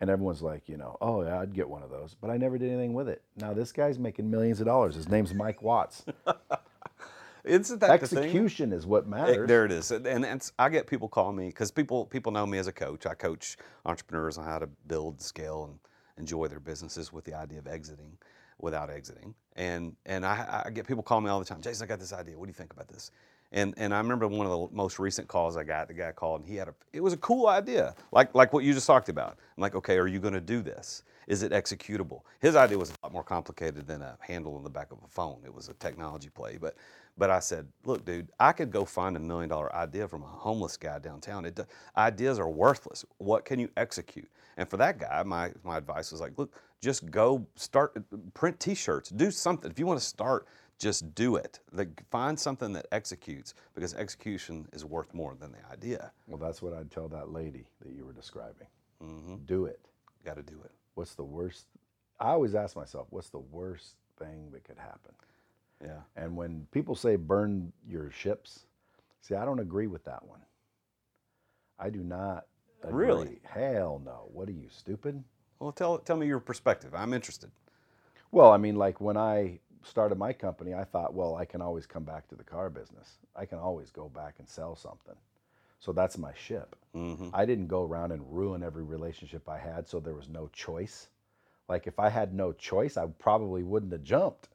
And everyone's like, you know, oh yeah, I'd get one of those. But I never did anything with it. Now this guy's making millions of dollars. His name's Mike Watts. Isn't that? Execution is what It- matters. there it is, and, I get people calling me because people people know me as a coach. I coach entrepreneurs on how to build, scale, and enjoy their businesses with the idea of exiting without exiting. And and I, I get people calling me all the time. Jason, I got this idea. What do you think about this? And and I remember one of the most recent calls I got. The guy called and he had a. It was a cool idea, like like what you just talked about. I'm like, okay, are you going to do this? Is it executable? His idea was a lot more complicated than a handle on the back of a phone. It was a technology play, but but I said, look, dude, I could go find a million dollar idea from a homeless guy downtown. It, ideas are worthless. What can you execute? And for that guy, my, my advice was like, look, just go start, print T-shirts, do something. If you want to start, just do it. Like, find something that executes because execution is worth more than the idea. well, that's what I'd tell that lady that you were describing. hmm Do it. Got to do it. What's the worst? I always ask myself, what's the worst thing that could happen? Yeah. And when people say burn your ships, see, I don't agree with that one. I do not. Agree. Really? Hell no. What are you, stupid? Well, tell tell me your perspective. I'm interested. Well, I mean, like when I started my company, I thought, well, I can always come back to the car business. I can always go back and sell something. So that's my ship. hmm I didn't go around and ruin every relationship I had so there was no choice. Like if I had no choice, I probably wouldn't have jumped.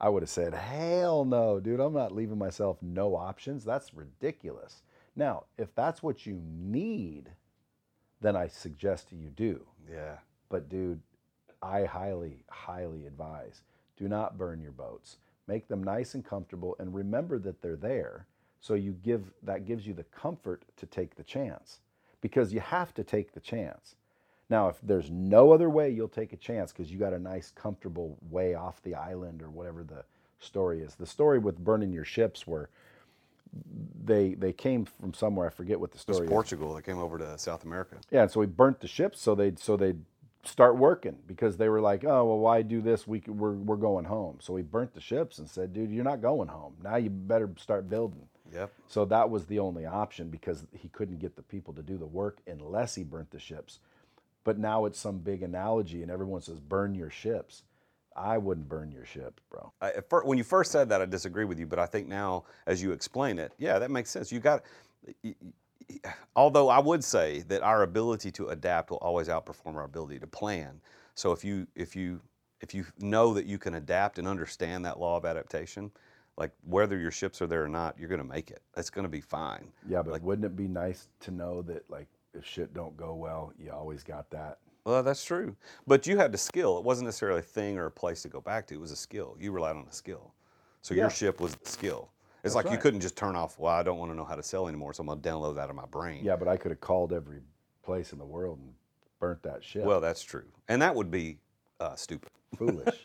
I would have said, hell no, dude, I'm not leaving myself no options. That's ridiculous. Now, if that's what you need, then I suggest you do. Yeah. But, dude, I highly, highly advise do not burn your boats. Make them nice and comfortable and remember that they're there. So you give that gives you the comfort to take the chance because you have to take the chance. Now, if there's no other way you'll take a chance because you got a nice, comfortable way off the island or whatever the story is. The story with burning your ships were they they came from somewhere. I forget what the story. It was is. Portugal that came over to South America. Yeah, and so we burnt the ships so they'd so they'd start working because they were like, oh well, why do this? We, we're, we're going home. So we burnt the ships and said, dude, you're not going home. Now you better start building. Yep. So that was the only option because he couldn't get the people to do the work unless he burnt the ships. But now it's some big analogy, and everyone says, burn your ships. I wouldn't burn your ship, bro. I, at fir- when you first said that, I disagree with you, but I think now, as you explain it, yeah, that makes sense. You got, although I would say that our ability to adapt will always outperform our ability to plan. So if you if you if you know that you can adapt and understand that law of adaptation, like whether your ships are there or not, you're going to make it. It's going to be fine. Yeah, but like, wouldn't it be nice to know that like if shit don't go well, you always got that. Well, that's true. But you had the skill. It wasn't necessarily a thing or a place to go back to. It was a skill. You relied on a skill. So Yeah. your ship was the skill. It's That's like you right. couldn't just turn off, well, I don't want to know how to sell anymore, so I'm going to download that out of my brain. Yeah, but I could have called every place in the world and burnt that shit. Well, that's true. And that would be uh, stupid. foolish.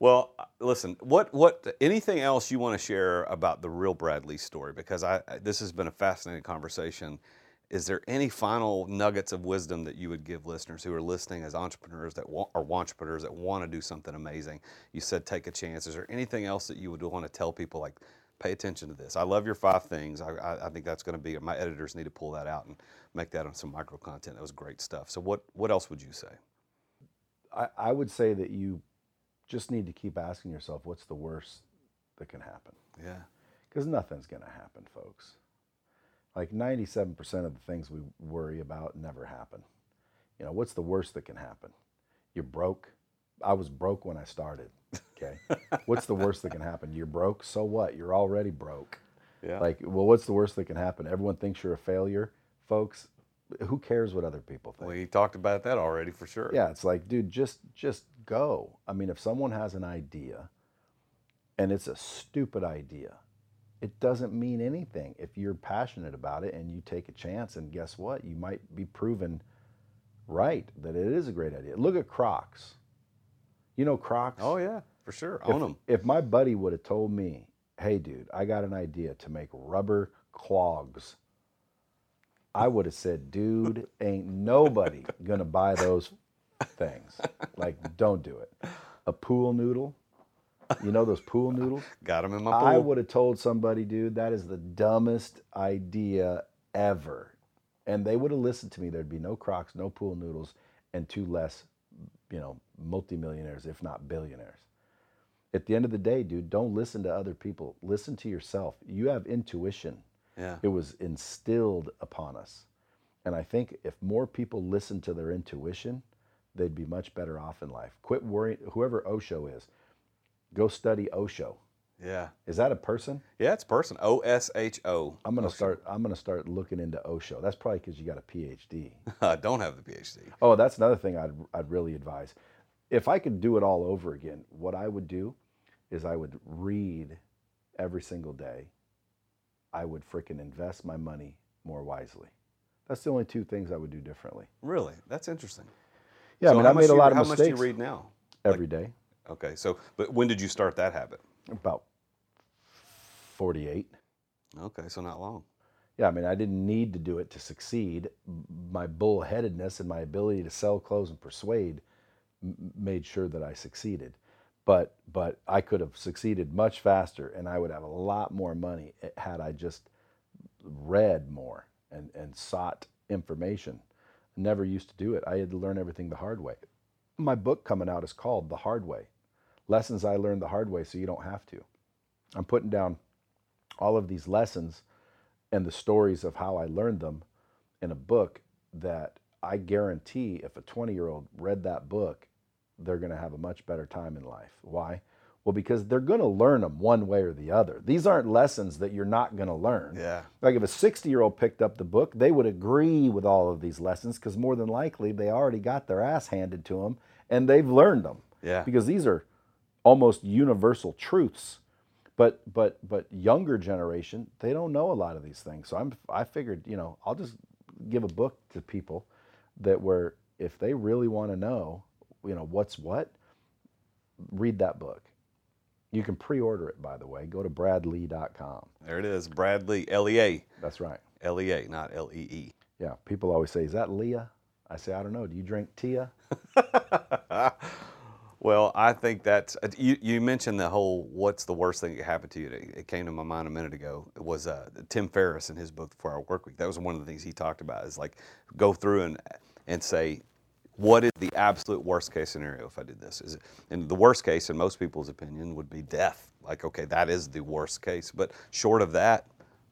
Well, uh, listen. What what anything else you want to share about the real Brad Lea story? Because I I- this has been a fascinating conversation. Is there any final nuggets of wisdom that you would give listeners who are listening as entrepreneurs that want, or entrepreneurs that want to do something amazing? You said take a chance. Is there anything else that you would want to tell people like? Pay attention to this. I love your five things. I, I, I think that's going to be my editors need to pull that out and make that on some micro content. That was great stuff. So what what else would you say? I, I would say that you just need to keep asking yourself, what's the worst that can happen? Yeah. Because nothing's going to happen, folks. Like 97% of the things we worry about never happen. You know, what's the worst that can happen? You're broke. I was broke when I started. Okay. what's the worst that can happen? You're broke. So what? You're already broke. Yeah. Like, well, what's the worst that can happen? Everyone thinks you're a failure, folks. Who cares what other people think? we talked about that already for sure. Yeah, it's like, dude, just just go. I mean, if someone has an idea and it's a stupid idea, it doesn't mean anything. If you're passionate about it and you take a chance, and guess what? You might be proven right that it is a great idea. Look at Crocs. You know Crocs? Oh yeah, for sure. if, Own them. If my buddy would have told me, hey, dude, I got an idea to make rubber clogs, I would have said, dude, ain't nobody to buy those things. Like, don't do it. A pool noodle, you know those pool noodles? Got them in my pool. I would have told somebody, dude, that is the dumbest idea ever. And they would have listened to me. There'd be no Crocs, no pool noodles, and two less, you know, multimillionaires, if not billionaires. At the end of the day, dude, don't listen to other people. Listen to yourself. You have intuition. Yeah. It was instilled upon us. And I think if more people listen to their intuition, they'd be much better off in life. Quit worrying. Whoever Osho is, go study Osho. Yeah. Is that a person? Yeah, it's person. O S H O. I'm gonna start. I'm gonna start looking into Osho. That's probably because you got a PhD. I don't have the PhD. Oh, that's another thing I'd I'd really advise. If I could do it all over again, what I would do is I would read every single day. I would frickin' invest my money more wisely. That's the only two things I would do differently. Really? That's interesting. Yeah, So I mean, I made a do you- lot of How much do you read now? every day. Okay, so but when did you start that habit? About 48. Okay, so not long. Yeah, I mean, I didn't need to do it to succeed. My bullheadedness and my ability to sell, close, and persuade m- made sure that I succeeded. But but I could have succeeded much faster, and I would have a lot more money eh, had I just read more and and sought information. Never used to do it. I had to learn everything the hard way. My book coming out is called The Hard Way: Lessons I Learned the Hard Way, so you don't have to. I'm putting down all of these lessons and the stories of how I learned them in a book that I guarantee if a 20 year old read that book, they're going to have a much better time in life. Why? Well, because they're going to learn them one way or the other. These aren't lessons that you're not going to learn. Yeah. Like if a 60 year old picked up the book, they would agree with all of these lessons because more than likely they already got their ass handed to them and they've learned them. Yeah. Because these are almost universal truths. But but but younger generation, they don't know a lot of these things. So I'm I figured, you know, I'll just give a book to people that where if they really want to know, you know, what's what, read that book. You can pre-order it by the way. Go to bradlea.com. There it is. Brad Lea L E A. That's right. L E A, not L E E. Yeah, people always say, "Is that Leah?" I say, "I don't know. Do you drink Tia?" Well, I think that's uh, you. You mentioned the whole "What's the worst thing that could happen to you?" It it came to my mind a minute ago. It was uh, Tim Ferriss in his book, The Four Hour Work Week. That was one of the things he talked about. Is like go through and and say, what is the absolute worst case scenario if I did this? Is it, and the worst case, in most people's opinion, would be death. Like, okay, that is the worst case. But short of that,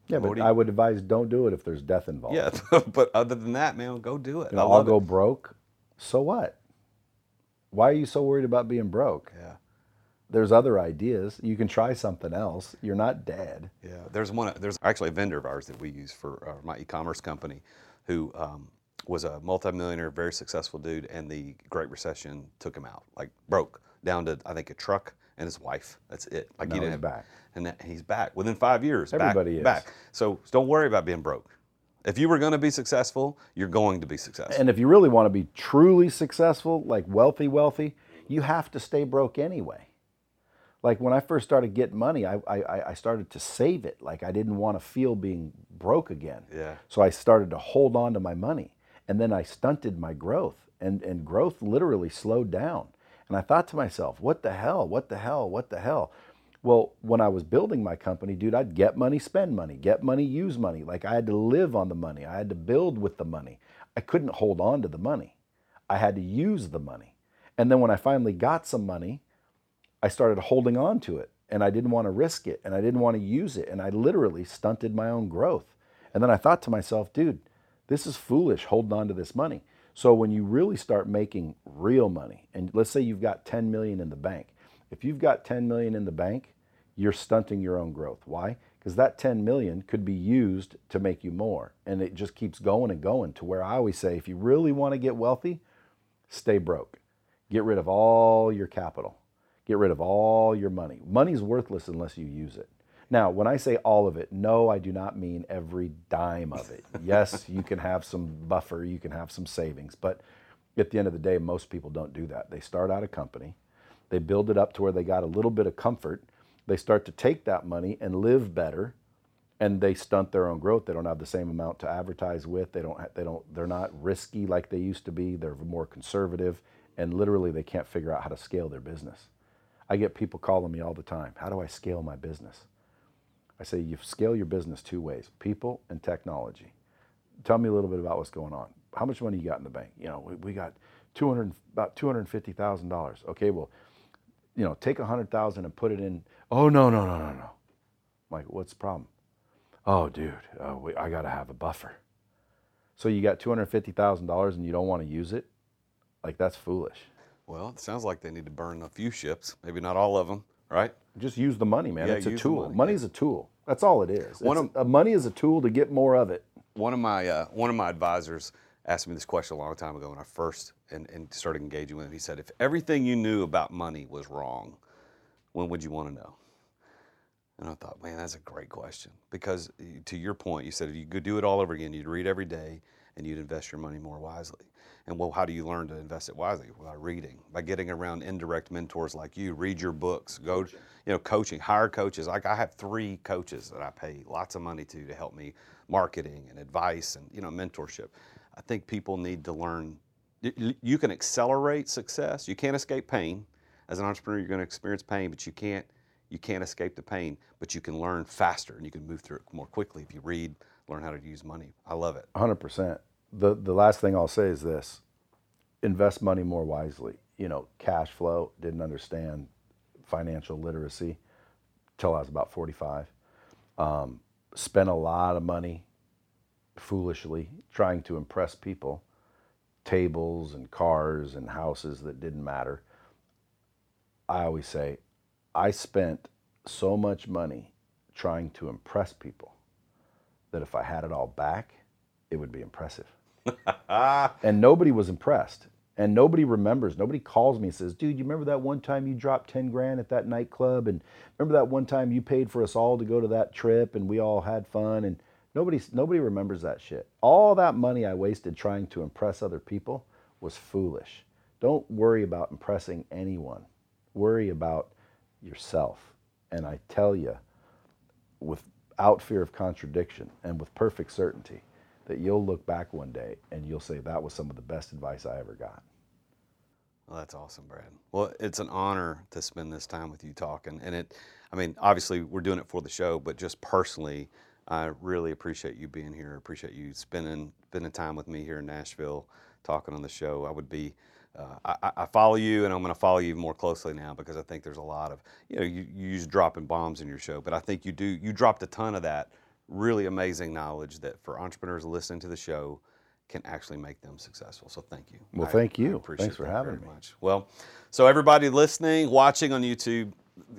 Yeah, but you- I would advise don't do it if there's death involved. yeah. but other than that, man, go do it. You know, I'll go it. broke. So what? Why are you so worried about being broke? Yeah. There's other ideas. You can try something else. You're not dead. Yeah, there's one. There's actually a vendor of ours that we use for uh, my e-commerce company. who um, was a multimillionaire, very successful dude, and the Great Recession took him out, like broke down to I think a truck and his wife. That's it. Like Now he didn't he's back. and that, he's back within five years. back- Everybody is. back. So don't worry about being broke. If you were going to be successful, you're going to be successful. And if you really want to be truly successful, like wealthy, wealthy, you have to stay broke anyway. Like when I first started getting money, I, I, I started to save it. Like I didn't want to feel being broke again. Yeah. So I started to hold on to my money. And then I stunted my growth. And, and growth literally slowed down. And I thought to myself, what the hell? What the hell? What the hell? Well, when I was building my company, dude, I'd get money, spend money, get money, use money. Like I had to live on the money. I had to build with the money. I couldn't hold on to the money. I had to use the money. And then when I finally got some money, I started holding on to it and I didn't want to risk it and I didn't want to use it. And I literally stunted my own growth. And then I thought to myself, dude, this is foolish holding on to this money. So when you really start making real money, and let's say you've got 10 million in the bank, if you've got 10 million in the bank, you're stunting your own growth. Why? Because that 10 million could be used to make you more. And it just keeps going and going to where I always say, if you really want to get wealthy, stay broke. Get rid of all your capital. Get rid of all your money. Money's worthless unless you use it. Now, when I say all of it, no, I do not mean every dime of it. yes, you can have some buffer, you can have some savings, but at the end of the day, most people don't do that. They start out a company, they build it up to where they got a little bit of comfort, they start to take that money and live better, and they stunt their own growth. They don't have the same amount to advertise with. They don't. They don't. They're not risky like they used to be. They're more conservative, and literally they can't figure out how to scale their business. I get people calling me all the time. How do I scale my business? I say you scale your business two ways: people and technology. Tell me a little bit about what's going on. How much money you got in the bank? You know, we, we got two hundred about two hundred fifty thousand dollars. Okay, well, you know, take a hundred thousand and put it in. Oh no no no no no. I'm like, what's the problem? Oh, dude, uh, we, I got to have a buffer. So you got two hundred fifty thousand dollars and you don't want to use it? Like that's foolish. well, it sounds like they need to burn a few ships, maybe not all of them, right? Just use the money, man. Yeah, it's a tool. money, Money's a tool. That's all it is. One uh, money is a tool to get more of it. One of my uh, one of my advisors asked me this question a long time ago when I first and, and started engaging with him. He said, "If everything you knew about money was wrong, when would you want to know?" And I thought, man, that's a great question because eh, to your point, you said if you could do it all over again, you'd read every day and you'd invest your money more wisely. And well, how do you learn to invest it wisely? By reading, by getting around indirect mentors like you. Read your books. Go, you know, coaching. Hire coaches. Like I have three coaches that I pay lots of money to to help me marketing and advice and you know mentorship. I think people need to learn. You can accelerate success. You can't escape pain. As an entrepreneur, you're going to experience pain, but you can't you can't escape the pain. But you can learn faster and you can move through it more quickly if you read, learn how to use money. I love it. 100%. The, the last thing I'll say is this invest money more wisely. You know, cash flow, didn't understand financial literacy till I was about 45. Um, spent a lot of money foolishly trying to impress people, tables and cars and houses that didn't matter. I always say, I spent so much money trying to impress people that if I had it all back, it would be impressive. and nobody was impressed. And nobody remembers. Nobody calls me and says, dude, you remember that one time you dropped 10 grand at that nightclub? And remember that one time you paid for us all to go to that trip and we all had fun? And nobody, nobody remembers that shit. All that money I wasted trying to impress other people was foolish. Don't worry about impressing anyone. Worry about yourself. And I tell you, without fear of contradiction and with perfect certainty that you'll look back one day and you'll say that was some of the best advice I ever got. Well, that's awesome, Brad. Well, it's an honor to spend this time with you talking. And it, I mean, obviously we're doing it for the show, but just personally, I really appreciate you being here. Appreciate you spending spending time with me here in Nashville, talking on the show. I would be, uh, I, I- follow you, and I'm going to follow you more closely now because I think there's a lot of, you know, you, you use dropping bombs in your show, but I think you do, you dropped a ton of that really amazing knowledge that for entrepreneurs listening to the show can actually make them successful. So thank you. Well, I- thank you. appreciate Thanks for having me. much. Well, so everybody listening, watching on YouTube,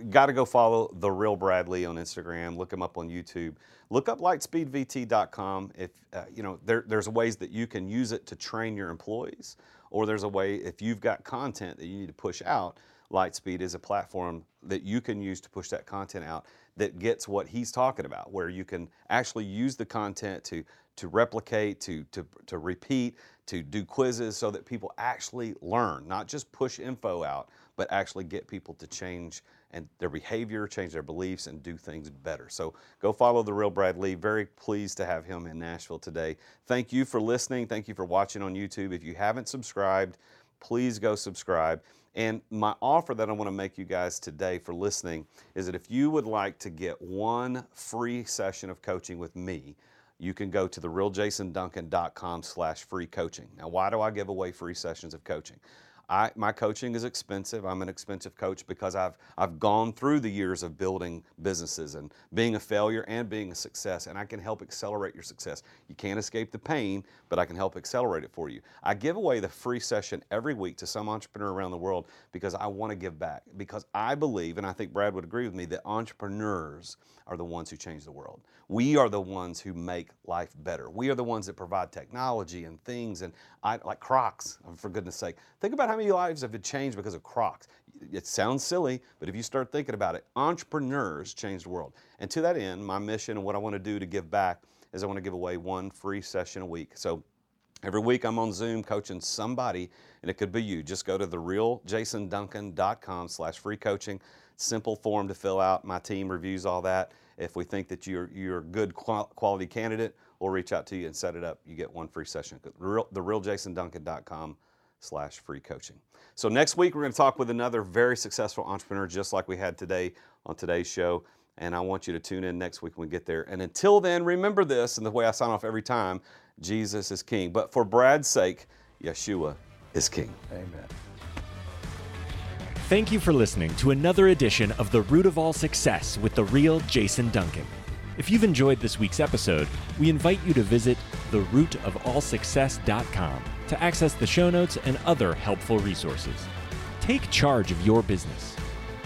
got to go follow the real Brad Lea on Instagram. Look him up on YouTube. Look up lightspeedvt.com. If uh, you know there, there's ways that you can use it to train your employees, or there's a way if you've got content that you need to push out. Lightspeed is a platform that you can use to push that content out that gets what he's talking about, where you can actually use the content to to replicate, to to to repeat, to do quizzes, so that people actually learn, not just push info out, but actually get people to change and their behavior, change their beliefs, and do things better. So go follow the real Brad Lea. Very pleased to have him in Nashville today. Thank you for listening. Thank you for watching on YouTube. If you haven't subscribed, please go subscribe. And my offer that I want to make you guys today for listening is that if you would like to get one free session of coaching with me, you can go to therealjasonduncan.com slash free coaching. Now, why do I give away free sessions of coaching? I, my coaching is expensive. I'm an expensive coach because I've, I've gone through the years of building businesses and being a failure and being a success, and I can help accelerate your success. You can't escape the pain, but I can help accelerate it for you. I give away the free session every week to some entrepreneur around the world because I want to give back. Because I believe, and I think Brad would agree with me, that entrepreneurs are the ones who change the world. We are the ones who make life better. We are the ones that provide technology and things and I, like Crocs, for goodness sake. Think about how many lives have been changed because of Crocs. It sounds silly, but if you start thinking about it, entrepreneurs change the world. And to that end, my mission and what I want to do to give back is I want to give away one free session a week. So Every week I'm on Zoom coaching somebody, and it could be you. Just go to therealjasonduncan.com slash free coaching. Simple form to fill out. My team reviews all that. If we think that you're, you're a good quality candidate, we'll reach out to you and set it up. You get one free session. Therealjasonduncan.com slash free coaching. So next week we're going to talk with another very successful entrepreneur just like we had today on today's show. And I want you to tune in next week when we get there. And until then, remember this, and the way I sign off every time, Jesus is King. But for Brad's sake, Yeshua is King. Amen. Thank you for listening to another edition of The Root of All Success with the real Jason Duncan. If you've enjoyed this week's episode, we invite you to visit therootofallsuccess.com to access the show notes and other helpful resources. Take charge of your business.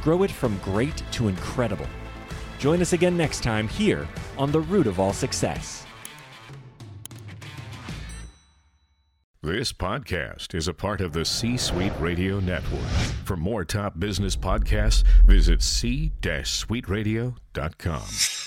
Grow it from great to incredible. Join us again next time here on The Root of All Success. This podcast is a part of the C Suite Radio Network. For more top business podcasts, visit c-suiteradio.com.